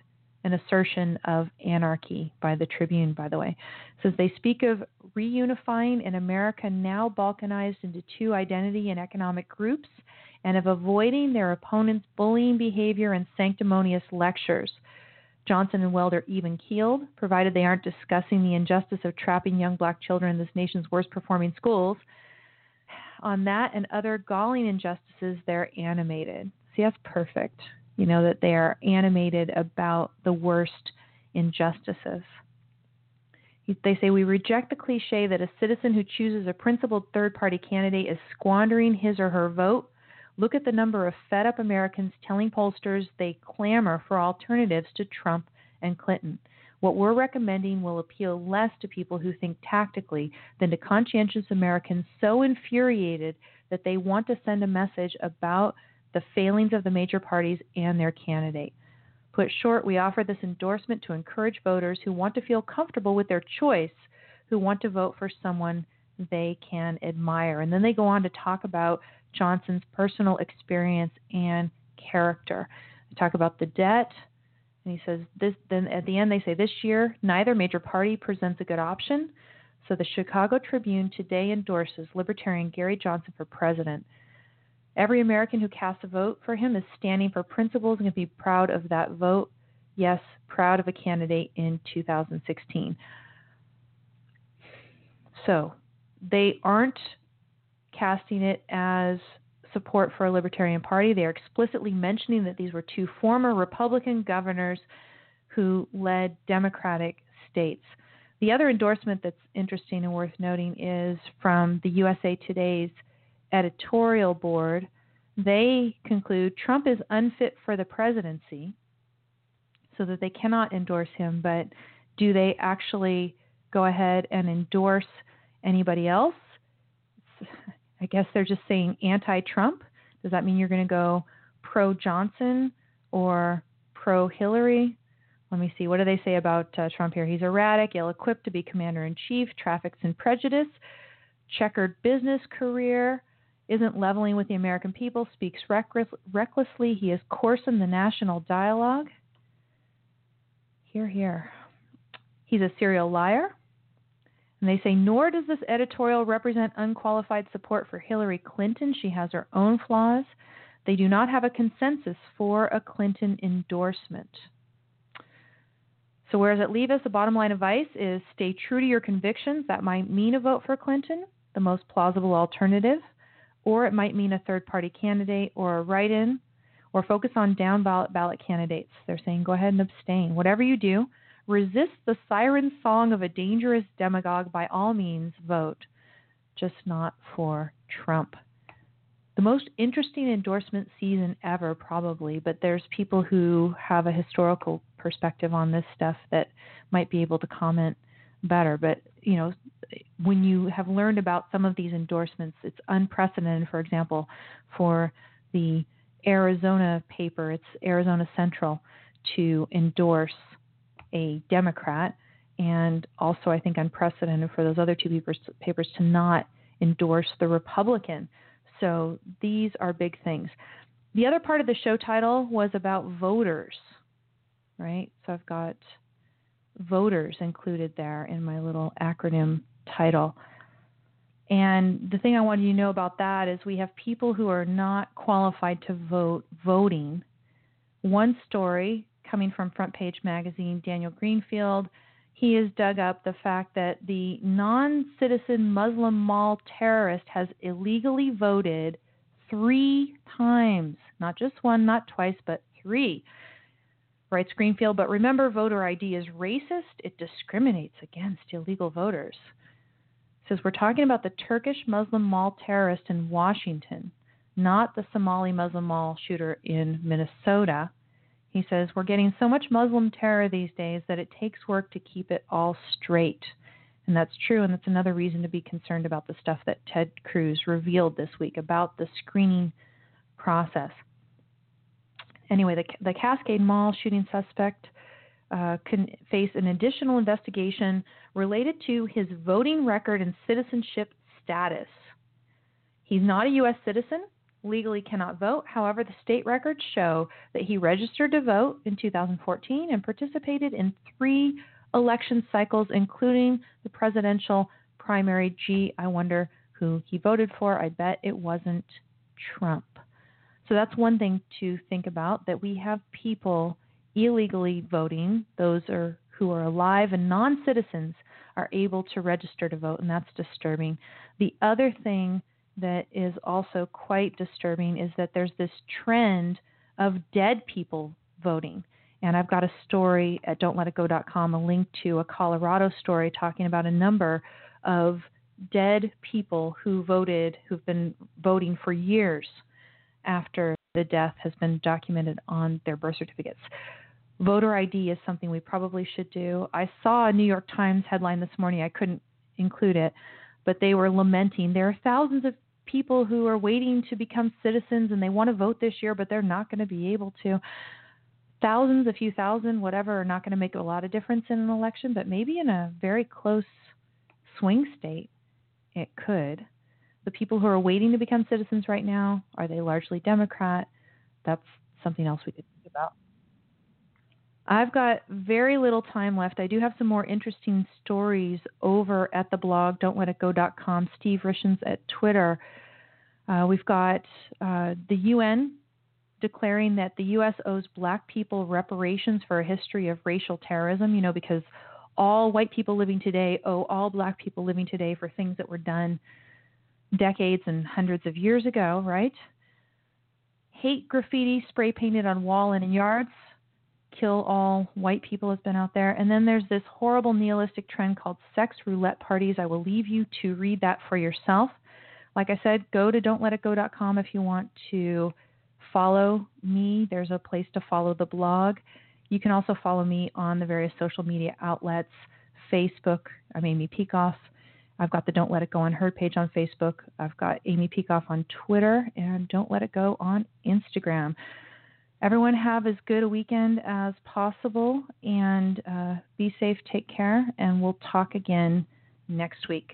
an assertion of anarchy by the Tribune, by the way. It says they speak of reunifying an America now balkanized into two identity and economic groups and of avoiding their opponents' bullying behavior and sanctimonious lectures. Johnson and Weld are even keeled, provided they aren't discussing the injustice of trapping young black children in this nation's worst performing schools. On that and other galling injustices, they're animated. See, that's perfect. You know, that they are animated about the worst injustices. They say we reject the cliche that a citizen who chooses a principled third party candidate is squandering his or her vote Look at the number of fed up Americans telling pollsters they clamor for alternatives to Trump and Clinton. What we're recommending will appeal less to people who think tactically than to conscientious Americans so infuriated that they want to send a message about the failings of the major parties and their candidate. Put short, we offer this endorsement to encourage voters who want to feel comfortable with their choice, who want to vote for someone they can admire. And then they go on to talk about Johnson's personal experience and character. They talk about the debt, and he says this. Then at the end, they say this year neither major party presents a good option. So the Chicago Tribune today endorses Libertarian Gary Johnson for president. Every American who casts a vote for him is standing for principles and can be proud of that vote. Yes, proud of a candidate in 2016. So they aren't casting it as support for a Libertarian Party. They are explicitly mentioning that these were two former Republican governors who led Democratic states. The other endorsement that's interesting and worth noting is from the USA Today's editorial board. They conclude Trump is unfit for the presidency, so that they cannot endorse him, but do they actually go ahead and endorse anybody else? I guess they're just saying anti Trump. Does that mean you're going to go pro Johnson or pro Hillary. Let me see. What do they say about uh, Trump here? He's erratic, ill equipped to be commander in chief, traffics in prejudice, checkered business career, isn't leveling with the American people, speaks reckless, recklessly. He is coarsened the national dialogue. Here, here. He's a serial liar. And they say, nor does this editorial represent unqualified support for Hillary Clinton. She has her own flaws. They do not have a consensus for a Clinton endorsement. So, where does it leave us? The bottom line advice is stay true to your convictions. That might mean a vote for Clinton, the most plausible alternative, or it might mean a third party candidate or a write in, or focus on down ballot ballot candidates. They're saying go ahead and abstain. Whatever you do, resist the siren song of a dangerous demagogue. By all means, vote, just not for Trump the most interesting endorsement season ever, probably, but there's people who have a historical perspective on this stuff that might be able to comment better. But, you know, when you have learned about some of these endorsements, it's unprecedented, for example, for the Arizona paper, it's Arizona Central, to endorse a Democrat, and also, I think, unprecedented for those other two papers, papers to not endorse the Republican. So these are big things. The other part of the show title was about voters, right? So I've got voters included there in my little acronym title. And the thing I wanted you to know about that is we have people who are not qualified to vote voting. One story coming from Front Page Magazine, Daniel Greenfield he has dug up the fact that the non citizen Muslim mall terrorist has illegally voted three times. Not just one, not twice, but three. Writes Greenfield, but remember, voter ID is racist. It discriminates against illegal voters. Says we're talking about the Turkish Muslim mall terrorist in Washington, not the Somali Muslim mall shooter in Minnesota. He says, We're getting so much Muslim terror these days that it takes work to keep it all straight. And that's true, and that's another reason to be concerned about the stuff that Ted Cruz revealed this week about the screening process. Anyway, the, the Cascade Mall shooting suspect uh, can face an additional investigation related to his voting record and citizenship status. He's not a U.S. citizen, legally cannot vote. However, the state records show that he registered to vote in 2014 and participated in three election cycles, including the presidential primary. Gee, I wonder who he voted for. I bet it wasn't Trump. So that's one thing to think about that we have people illegally voting, those are who are alive and non-citizens are able to register to vote and that's disturbing. The other thing that is also quite disturbing is that there's this trend of dead people voting. And I've got a story at don'tletitgo.com, a link to a Colorado story talking about a number of dead people who voted, who've been voting for years after the death has been documented on their birth certificates. Voter ID is something we probably should do. I saw a New York Times headline this morning. I couldn't include it, but they were lamenting there are thousands of people who are waiting to become citizens and they want to vote this year, but they're not going to be able to. Thousands, a few thousand, whatever, are not going to make a lot of difference in an election, but maybe in a very close swing state, it could. The people who are waiting to become citizens right now, are they largely Democrat? That's something else we could think about. I've got very little time left. I do have some more interesting stories over at the blog, don'tletitgo.com. Steve Rishens at Twitter. Uh, we've got uh, the UN declaring that the U.S. owes black people reparations for a history of racial terrorism, you know, because all white people living today owe all black people living today for things that were done decades and hundreds of years ago, right? Hate graffiti spray painted on wall and in yards kill all white people has been out there. And then there's this horrible nihilistic trend called sex roulette parties. I will leave you to read that for yourself. Like I said, go to don'tletitgo.com if you want to follow me. There's a place to follow the blog. You can also follow me on the various social media outlets Facebook, I'm Amy Peikoff, I've got the Don't Let It Go on Her page on Facebook. I've got Amy Peikoff on Twitter and Don't Let It Go on Instagram. Everyone have as good a weekend as possible and uh, be safe, take care, and we'll talk again next week.